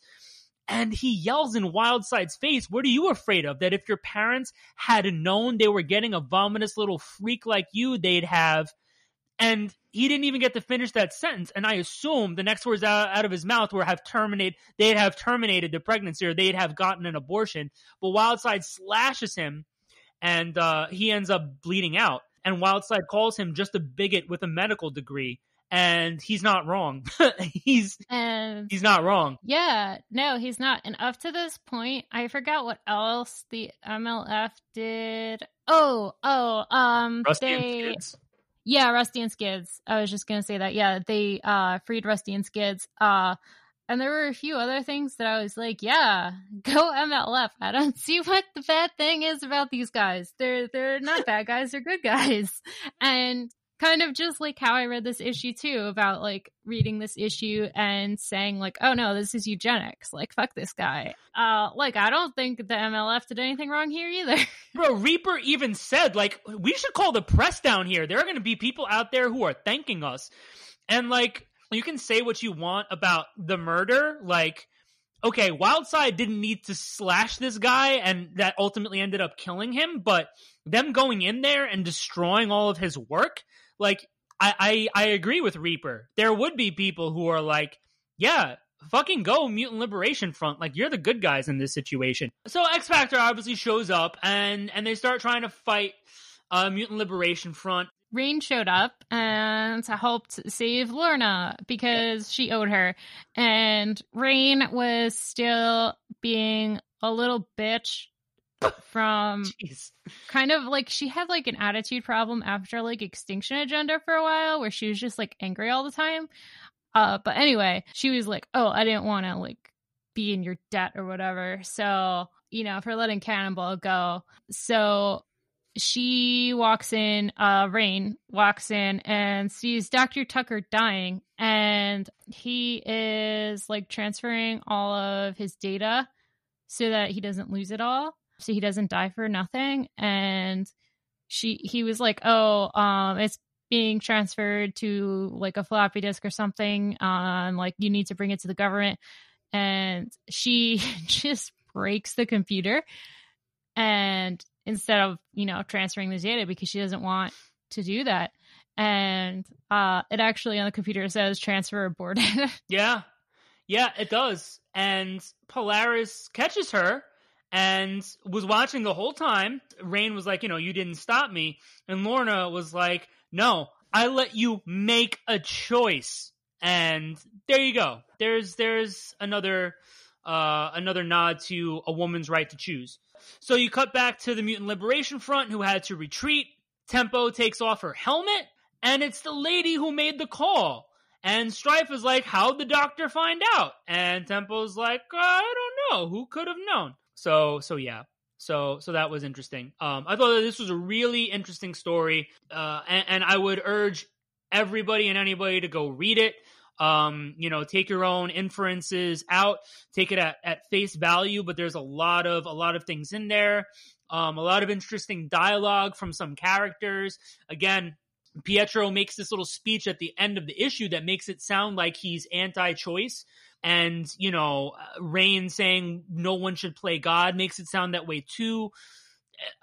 And he yells in Wildside's face, What are you afraid of? That if your parents had known they were getting a vomitous little freak like you, they'd have and he didn't even get to finish that sentence. And I assume the next words out, out of his mouth were have terminated, they'd have terminated the pregnancy or they'd have gotten an abortion. But Wildside slashes him and uh, he ends up bleeding out. And Wildside calls him just a bigot with a medical degree. And he's not wrong. he's and he's not wrong. Yeah, no, he's not. And up to this point, I forgot what else the MLF did. Oh, oh, um, Rusty they, and Skids. Yeah, Rusty and Skids. I was just gonna say that. Yeah, they uh freed Rusty and Skids. Uh and there were a few other things that I was like, yeah, go MLF. I don't see what the bad thing is about these guys. They're they're not bad guys, they're good guys. And kind of just like how I read this issue too about like reading this issue and saying like, oh no, this is eugenics. Like fuck this guy. Uh like I don't think the MLF did anything wrong here either. Bro, Reaper even said like we should call the press down here. There are going to be people out there who are thanking us. And like you can say what you want about the murder, like okay, Wildside didn't need to slash this guy, and that ultimately ended up killing him. But them going in there and destroying all of his work, like I, I, I agree with Reaper. There would be people who are like, yeah, fucking go mutant liberation front like you're the good guys in this situation so x factor obviously shows up and and they start trying to fight uh mutant liberation front Rain showed up and helped save Lorna because she owed her. And Rain was still being a little bitch from Jeez. kind of like she had like an attitude problem after like X-Tinction Agenda for a while where she was just like angry all the time. Uh but anyway, she was like, "Oh, I didn't want to like be in your debt or whatever." So, you know, for letting Cannonball go. So she walks in, uh, Rain walks in and sees Dr. Tucker dying, and he is like transferring all of his data so that he doesn't lose it all, so he doesn't die for nothing. And she, he was like, "Oh, um, it's being transferred to like a floppy disk or something. Um, like you need to bring it to the government." And she just breaks the computer and instead of you know transferring the data because she doesn't want to do that and uh it actually on the computer says transfer aborted yeah yeah it does and polaris catches her and was watching the whole time Rahne was like you know you didn't stop me and lorna was like no i let you make a choice and there you go there's there's another uh another nod to a woman's right to choose so you cut back to the Mutant Liberation Front who had to retreat. Tempo takes off her helmet, and it's the lady who made the call. And Stryfe is like, How'd the doctor find out? And Tempo's like, I don't know. Who could have known? So, so yeah. So, so that was interesting. Um, I thought that this was a really interesting story, uh, and, and I would urge everybody and anybody to go read it um, you know, take your own inferences out, take it at, at face value, but there's a lot of a lot of things in there. Um, a lot of interesting dialogue from some characters. Again, Pietro makes this little speech at the end of the issue that makes it sound like he's anti-choice. And, you know, Rahne saying no one should play God makes it sound that way too.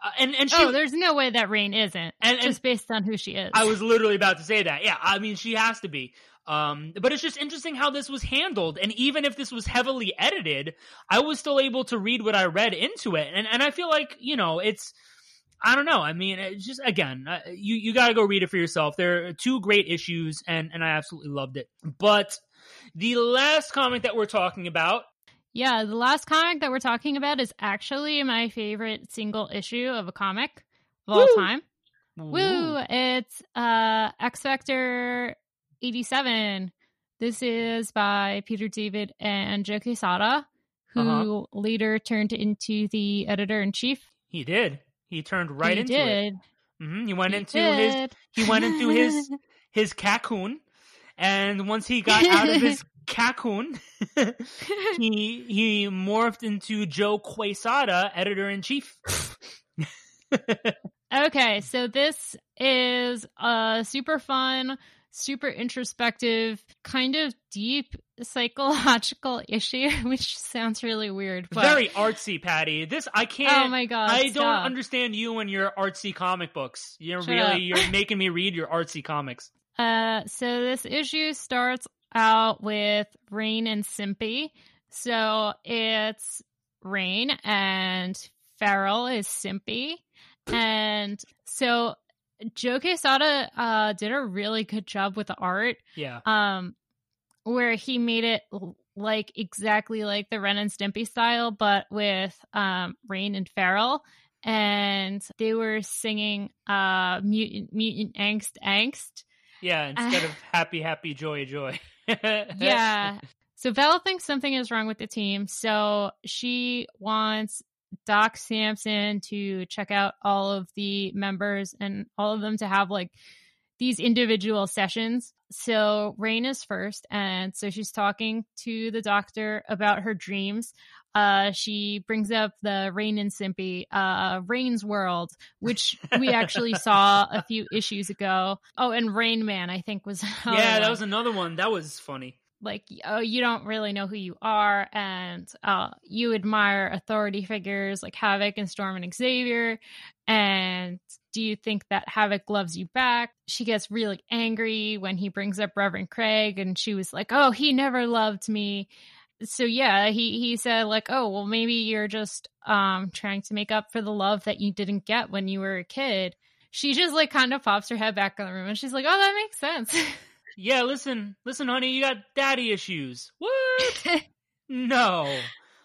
Uh, and and she, oh, there's no way that Rahne isn't. And, and just based on who she is. I was literally about to say that. Yeah, I mean, she has to be. Um, but it's just interesting how this was handled. And even if this was heavily edited, I was still able to read what I read into it. And, and I feel like, you know, it's, I don't know. I mean, it's just, again, uh, you, you got to go read it for yourself. There are two great issues and, and I absolutely loved it. But the last comic that we're talking about yeah, the last comic that we're talking about is actually my favorite single issue of a comic of all time. Woo! Woo! It's uh X Factor 87. This is by Peter David and Joe Quesada, who uh-huh. later turned into the editor in chief. He did. He turned right he into did. it. Mm-hmm. He went he into did. his he went into his his cocoon, and once he got out of his cocoon, he he morphed into Joe Quesada, editor in chief. okay, so this is a super fun super introspective, kind of deep psychological issue, which sounds really weird. But... Very artsy, Patty. This I can't. Oh my god! I stop. don't understand you and your artsy comic books. You're Shut really up. you're making me read your artsy comics. Uh, so this issue starts out with Rahne and Simpy. So it's Rahne and Farrell is Simpy. And so Joe Quesada uh, did a really good job with the art. Yeah. Um, where he made it like exactly like the Ren and Stimpy style, but with um Rahne and Farrell, and they were singing uh mutant mutant angst angst. Yeah, instead of happy happy joy joy. Yeah. So Val thinks something is wrong with the team, so she wants Doc Samson to check out all of the members and all of them to have like these individual sessions. So Rahne is first, and so she's talking to the doctor about her dreams. Uh, she brings up the Rahne and Simpy, uh, Rahne's World, which we actually saw a few issues ago. Oh, and Rain Man, I think was yeah, that was another one. That was funny. like oh you don't really know who you are and uh, you admire authority figures like Havok and storm and xavier and do you think that havoc loves you back she gets really angry when he brings up reverend craig and she was like oh he never loved me so yeah he he said like oh well maybe you're just um trying to make up for the love that you didn't get when you were a kid she just like kind of pops her head back in the room and she's like oh that makes sense yeah, listen, listen, honey, you got daddy issues. What? no,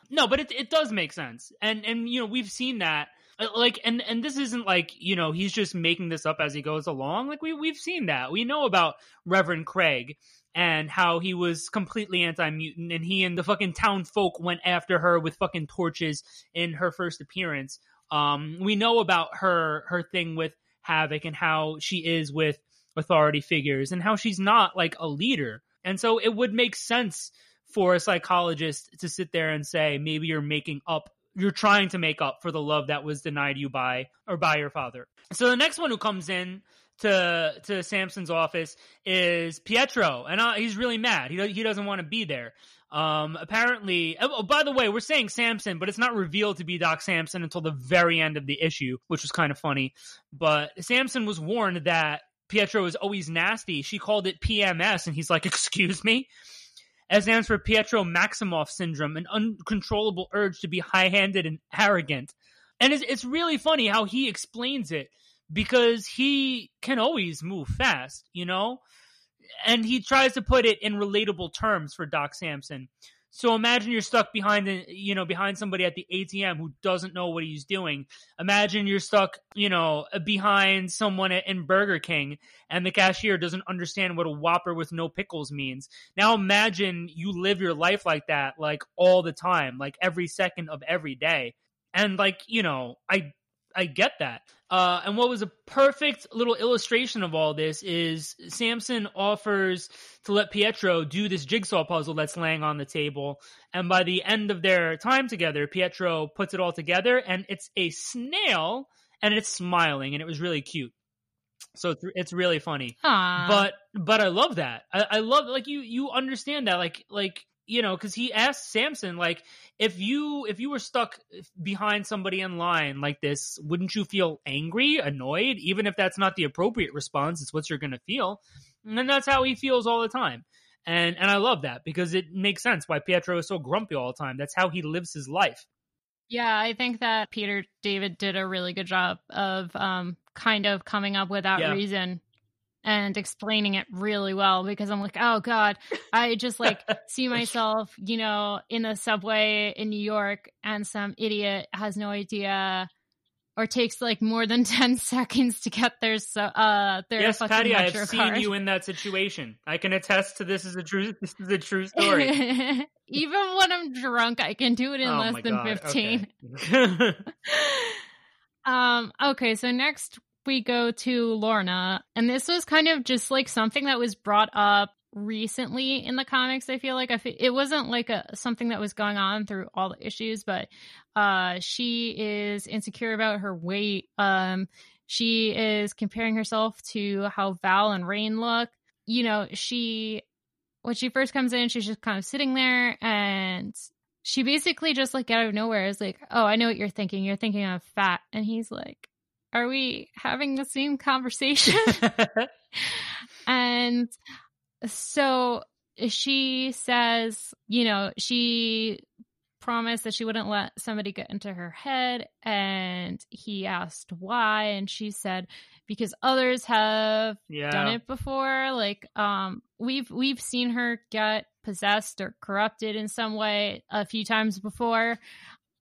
no, but it it does make sense, and and you know we've seen that. Uh, like and and this isn't like you know he's just making this up as he goes along. Like we we've seen that. We know about Reverend Craig and how he was completely anti-mutant and he and the fucking town folk went after her with fucking torches in her first appearance. Um, we know about her her thing with Havok and how she is with authority figures and how she's not like a leader. And so it would make sense for a psychologist to sit there and say, maybe you're making up, you're trying to make up for the love that was denied you by or by your father. So the next one who comes in to to Samson's office is Pietro, and uh, he's really mad. He he doesn't want to be there. Um, apparently, oh, oh, by the way, we're saying Samson, but it's not revealed to be Doc Samson until the very end of the issue, which was kind of funny. But Samson was warned that Pietro is always nasty. She called it PMS, and he's like, "Excuse me." It stands for Pietro Maximoff syndrome, an uncontrollable urge to be high-handed and arrogant. And it's, it's really funny how he explains it because he can always move fast, you know, and he tries to put it in relatable terms for Doc Samson. So imagine you're stuck behind, you know, behind somebody at the ATM who doesn't know what he's doing. Imagine you're stuck, you know, behind someone in Burger King and the cashier doesn't understand what a Whopper with no pickles means. Now imagine you live your life like that, like all the time, like every second of every day. And like, you know, I I get that. Uh, and what was a perfect little illustration of all this is Samson offers to let Pietro do this jigsaw puzzle that's laying on the table. And by the end of their time together, Pietro puts it all together and it's a snail and it's smiling and it was really cute. So it's, it's really funny. Aww. But but I love that. I, I love like you you understand that like like you know because he asked Samson like if you if you were stuck behind somebody in line like this, wouldn't you feel angry, annoyed, even if that's not the appropriate response? It's what you're going to feel, and that's how he feels all the time. And and I love that because it makes sense why Pietro is so grumpy all the time. That's how he lives his life. Yeah, I think that Peter David did a really good job of um, kind of coming up with that yeah. reason and explaining it really well because I'm like, oh God, I just like see myself, you know, in the subway in New York and some idiot has no idea or takes like more than 10 seconds to get their so uh their yes patty i have seen you in that situation. I can attest to this is a true this is a true story. Even when i'm drunk i can do it in oh less than God. 15 okay. um okay so next we go to Lorna, and this was kind of just like something that was brought up recently in the comics. I feel like I feel, it wasn't like a something that was going on through all the issues, but uh, she is insecure about her weight. Um, she is comparing herself to how Val and Rahne look. You know, she when she first comes in, she's just kind of sitting there and she basically just like out of nowhere is like, "Oh, I know what you're thinking. You're thinking of fat." And he's like, are we having the same conversation? and so she says, you know, she promised that she wouldn't let somebody get into her head and he asked why and she said because others have yeah. done it before like um we've we've seen her get possessed or corrupted in some way a few times before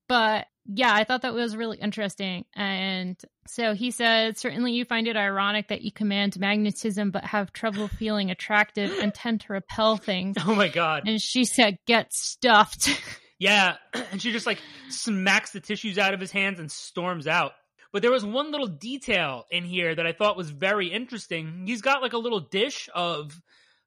but yeah, I thought that was really interesting. And so he said, certainly you find it ironic that you command magnetism but have trouble feeling attractive and tend to repel things. Oh my God. And she said, get stuffed. Yeah. And she just like smacks the tissues out of his hands and storms out. But there was one little detail in here that I thought was very interesting. He's got like a little dish of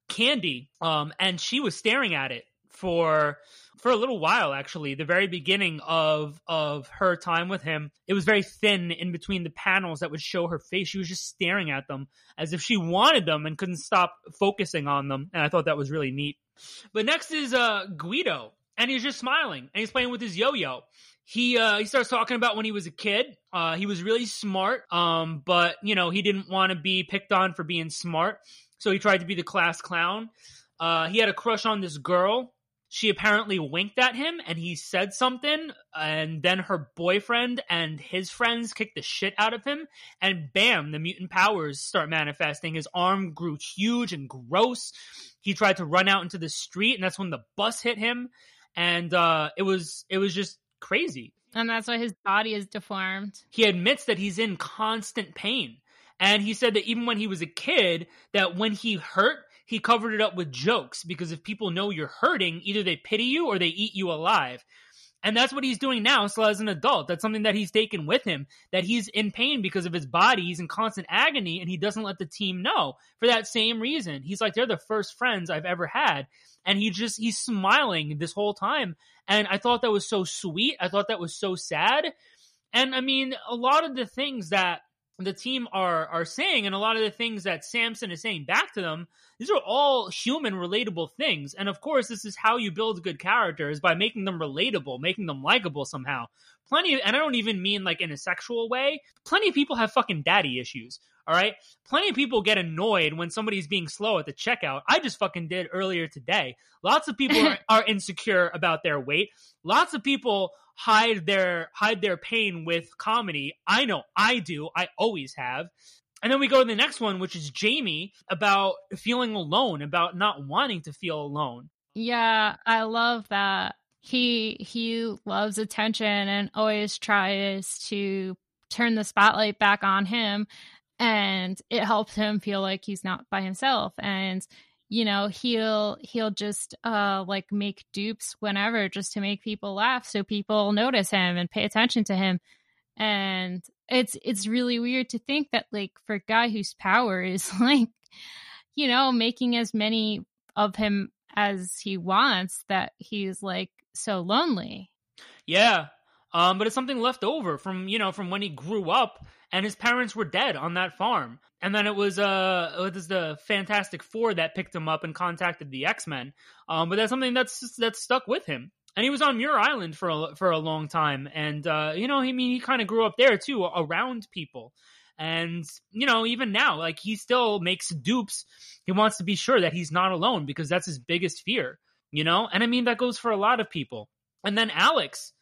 candy, um, and she was staring at it for for a little while actually the very beginning of of her time with him it was very thin in between the panels that would show her face. She was just staring at them as if she wanted them and couldn't stop focusing on them and i thought that was really neat. But next is uh guido and he's just smiling and he's playing with his yo-yo. He uh he starts talking about when he was a kid. Uh he was really smart um but you know he didn't want to be picked on for being smart so he tried to be the class clown. Uh he had a crush on this girl she apparently winked at him and he said something and then her boyfriend and his friends kicked the shit out of him and bam the mutant powers start manifesting. His arm grew huge and gross. He tried to run out into the street and that's when the bus hit him and uh it was it was just crazy. And that's why his body is deformed. he admits that he's in constant pain and he said that even when he was a kid that when he hurt he covered it up with jokes because if people know you're hurting either they pity you or they eat you alive. And that's what he's doing now so as an adult. That's something that he's taken with him that he's in pain because of his body. He's in constant agony and he doesn't let the team know for that same reason. He's like they're the first friends i've ever had. And he just he's smiling this whole time. And i thought that was so sweet. I thought that was so sad. And i mean a lot of the things that the team are are saying and a lot of the things that Samson is saying back to them these are all human relatable things. And of course this is how you build good characters by making them relatable making them likable somehow plenty of, and I don't even mean like in a sexual way plenty of people have fucking daddy issues all right plenty of people get annoyed when somebody's being slow at the checkout I just fucking did earlier today lots of people are, are insecure about their weight lots of people hide their hide their pain with comedy. I know I do. I always have. And then we go to the next one, which is Jamie about feeling alone, about not wanting to feel alone. Yeah, I love that. He he loves attention and always tries to turn the spotlight back on him. And it helps him feel like he's not by himself. And you know he'll he'll just uh like make dupes whenever just to make people laugh so people notice him and pay attention to him. And it's it's really weird to think that like for a guy whose power is like you know making as many of him as he wants that he's like so lonely Yeah. Um, but it's something left over from, you know, from when he grew up and his parents were dead on that farm. And then it was uh it was the Fantastic Four that picked him up and contacted the X-Men. Um, but that's something that's that's stuck with him. And he was on Muir Island for a, for a long time and uh you know, I mean he kind of grew up there too around people. And you know, even now like he still makes dupes. He wants to be sure that he's not alone because that's his biggest fear, you know? And I mean that goes for a lot of people. And then Alex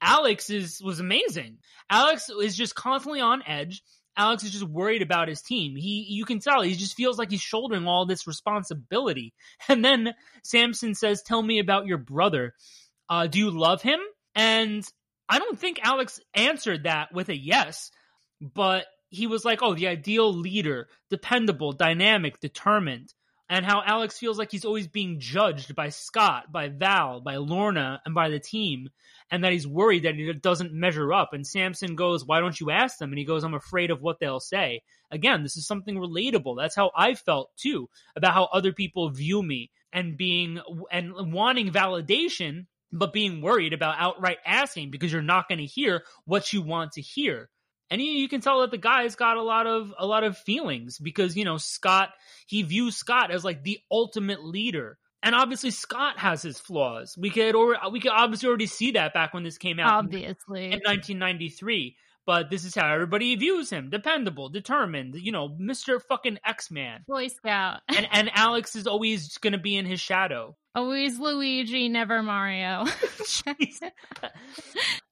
Alex is was amazing. Alex is just constantly on edge. Alex is just worried about his team. He you can tell he just feels like he's shouldering all this responsibility. And then Samson says, "Tell me about your brother. Uh, do you love him?" And I don't think Alex answered that with a yes, but he was like, "Oh, the ideal leader, dependable, dynamic, determined." And how Alex feels like he's always being judged by Scott, by Val, by Lorna, and by the team, and that he's worried that he doesn't measure up. And Samson goes, Why don't you ask them? And he goes, I'm afraid of what they'll say. Again, this is something relatable. That's how I felt too, about how other people view me and being and wanting validation, but being worried about outright asking because you're not going to hear what you want to hear and you, you, can tell that the guy's got a lot of a lot of feelings because you know Scott he views Scott as like the ultimate leader. And obviously Scott has his flaws. We could or we could obviously already see that back when this came out obviously in, in 1993. But this is how everybody views him: dependable, determined. You know, Mister Fucking X Man, Boy Scout. and and Alex is always going to be in his shadow. Always Luigi, never Mario.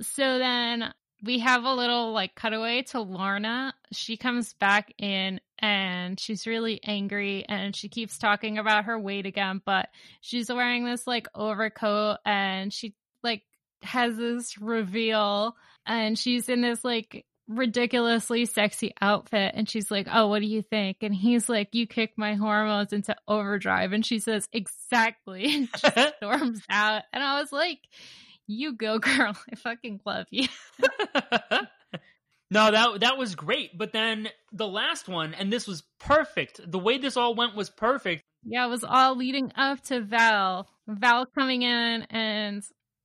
so then we have a little like cutaway to Lorna. She comes back in and she's really angry and she keeps talking about her weight again, but she's wearing this like overcoat and she like has this reveal and she's in this like ridiculously sexy outfit and she's like, "Oh, what do you think?" And he's like, "You kicked my hormones into overdrive." And she says, "Exactly." And she storms out. And I was like, you go girl. I fucking love you. No that that was great. But then the last one and this was perfect. The way this all went was perfect. Yeah it was all leading up to val. Val coming in and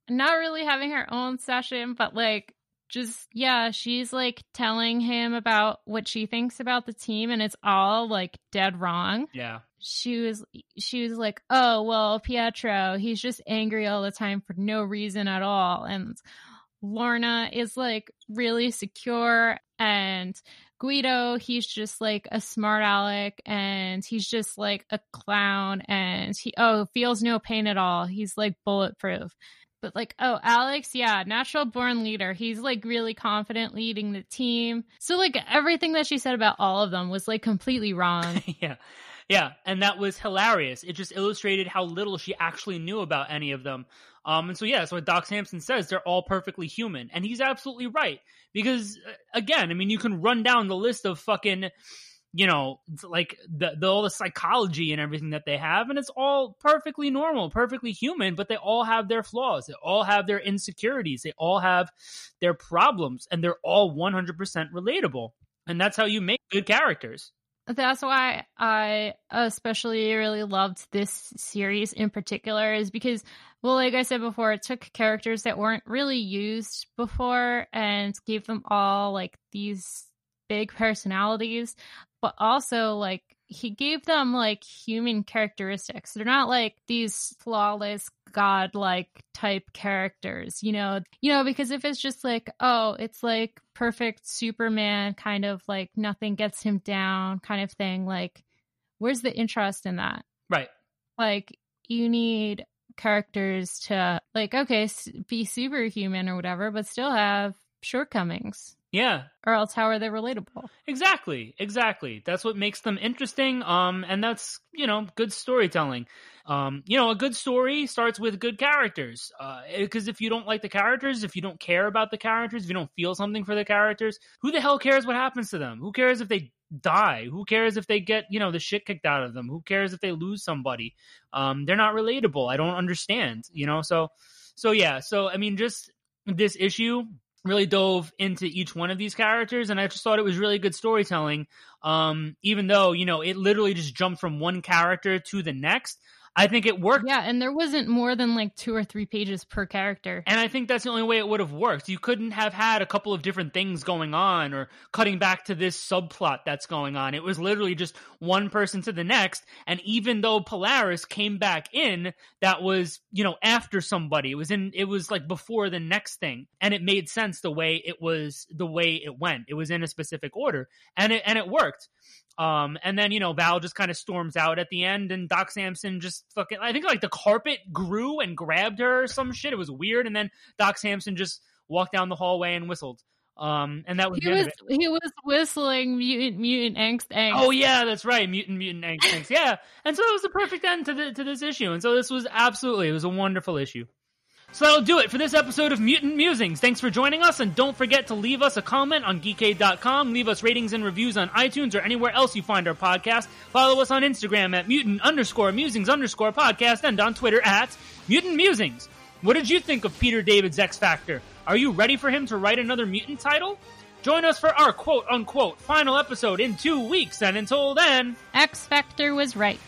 not really having her own session, but like just yeah, she's like telling him about what she thinks about the team and it's all like dead wrong. Yeah. She was she was like, "Oh, well, Pietro, he's just angry all the time for no reason at all." And Lorna is like really secure and Guido, he's just like a smart aleck and he's just like a clown and he oh feels no pain at all. He's like bulletproof. But like, oh, Alex, yeah, natural born leader. He's like really confident leading the team. So like everything that she said about all of them was like completely wrong. yeah. Yeah, and that was hilarious. It just illustrated how little she actually knew about any of them. Um, and so yeah, so what Doc Samson says, they're all perfectly human, and he's absolutely right. Because uh, again, I mean, you can run down the list of fucking, you know, like the, the all the psychology and everything that they have, and it's all perfectly normal, perfectly human, but they all have their flaws, they all have their insecurities, they all have their problems, and they're all one hundred percent relatable, and that's how you make good characters that's why I especially really loved this series in particular is because well like I said before it took characters that weren't really used before and gave them all like these big personalities but also like he gave them like human characteristics. They're not like these flawless godlike type characters, you know. You know, because if it's just like, oh, it's like perfect Superman kind of like nothing gets him down kind of thing, like where's the interest in that? Right. Like you need characters to like okay, be superhuman or whatever, but still have shortcomings. Yeah. Or else how are they relatable? Exactly. Exactly. That's what makes them interesting. Um, and that's, you know, good storytelling. Um, you know, a good story starts with good characters. Uh, because if you don't like the characters, if you don't care about the characters, if you don't feel something for the characters, who the hell cares what happens to them? Who cares if they die? Who cares if they get, you know, the shit kicked out of them? Who cares if they lose somebody? Um, they're not relatable. I don't understand, you know? So, so yeah. So, I mean, just this issue really dove into each one of these characters and i just thought it was really good storytelling. Um, even though you know it literally just jumped from one character to the next I think it worked. Yeah, and there wasn't more than like two or three pages per character. And I think that's the only way it would have worked. You couldn't have had a couple of different things going on or cutting back to this subplot that's going on. It was literally just one person to the next. And even though Polaris came back in, that was, you know, after somebody. It was in, it was like before the next thing. And it made sense the way it was, the way it went. It was in a specific order. And it, and it worked. Um, and then, you know, Val just kind of storms out at the end and Doc Samson just fucking, I think like the carpet grew and grabbed her or some shit. It was weird. And then Doc Samson just walked down the hallway and whistled. Um, and that was he was he was whistling mutant mutant angst angst. Oh yeah, that's right, mutant mutant angst angst. Yeah, and so it was the perfect end to the to this issue, and so this was absolutely it was a wonderful issue. So that'll do it for this episode of Mutant Musings. Thanks for joining us, and don't forget to leave us a comment on Geekade.com, leave us ratings and reviews on iTunes or anywhere else you find our podcast. Follow us on Instagram at mutant underscore musings underscore podcast and on Twitter at Mutant Musings. What did you think of Peter David's X Factor? Are you ready for him to write another mutant title? Join us for our quote unquote final episode in two weeks, and until then, X Factor was right.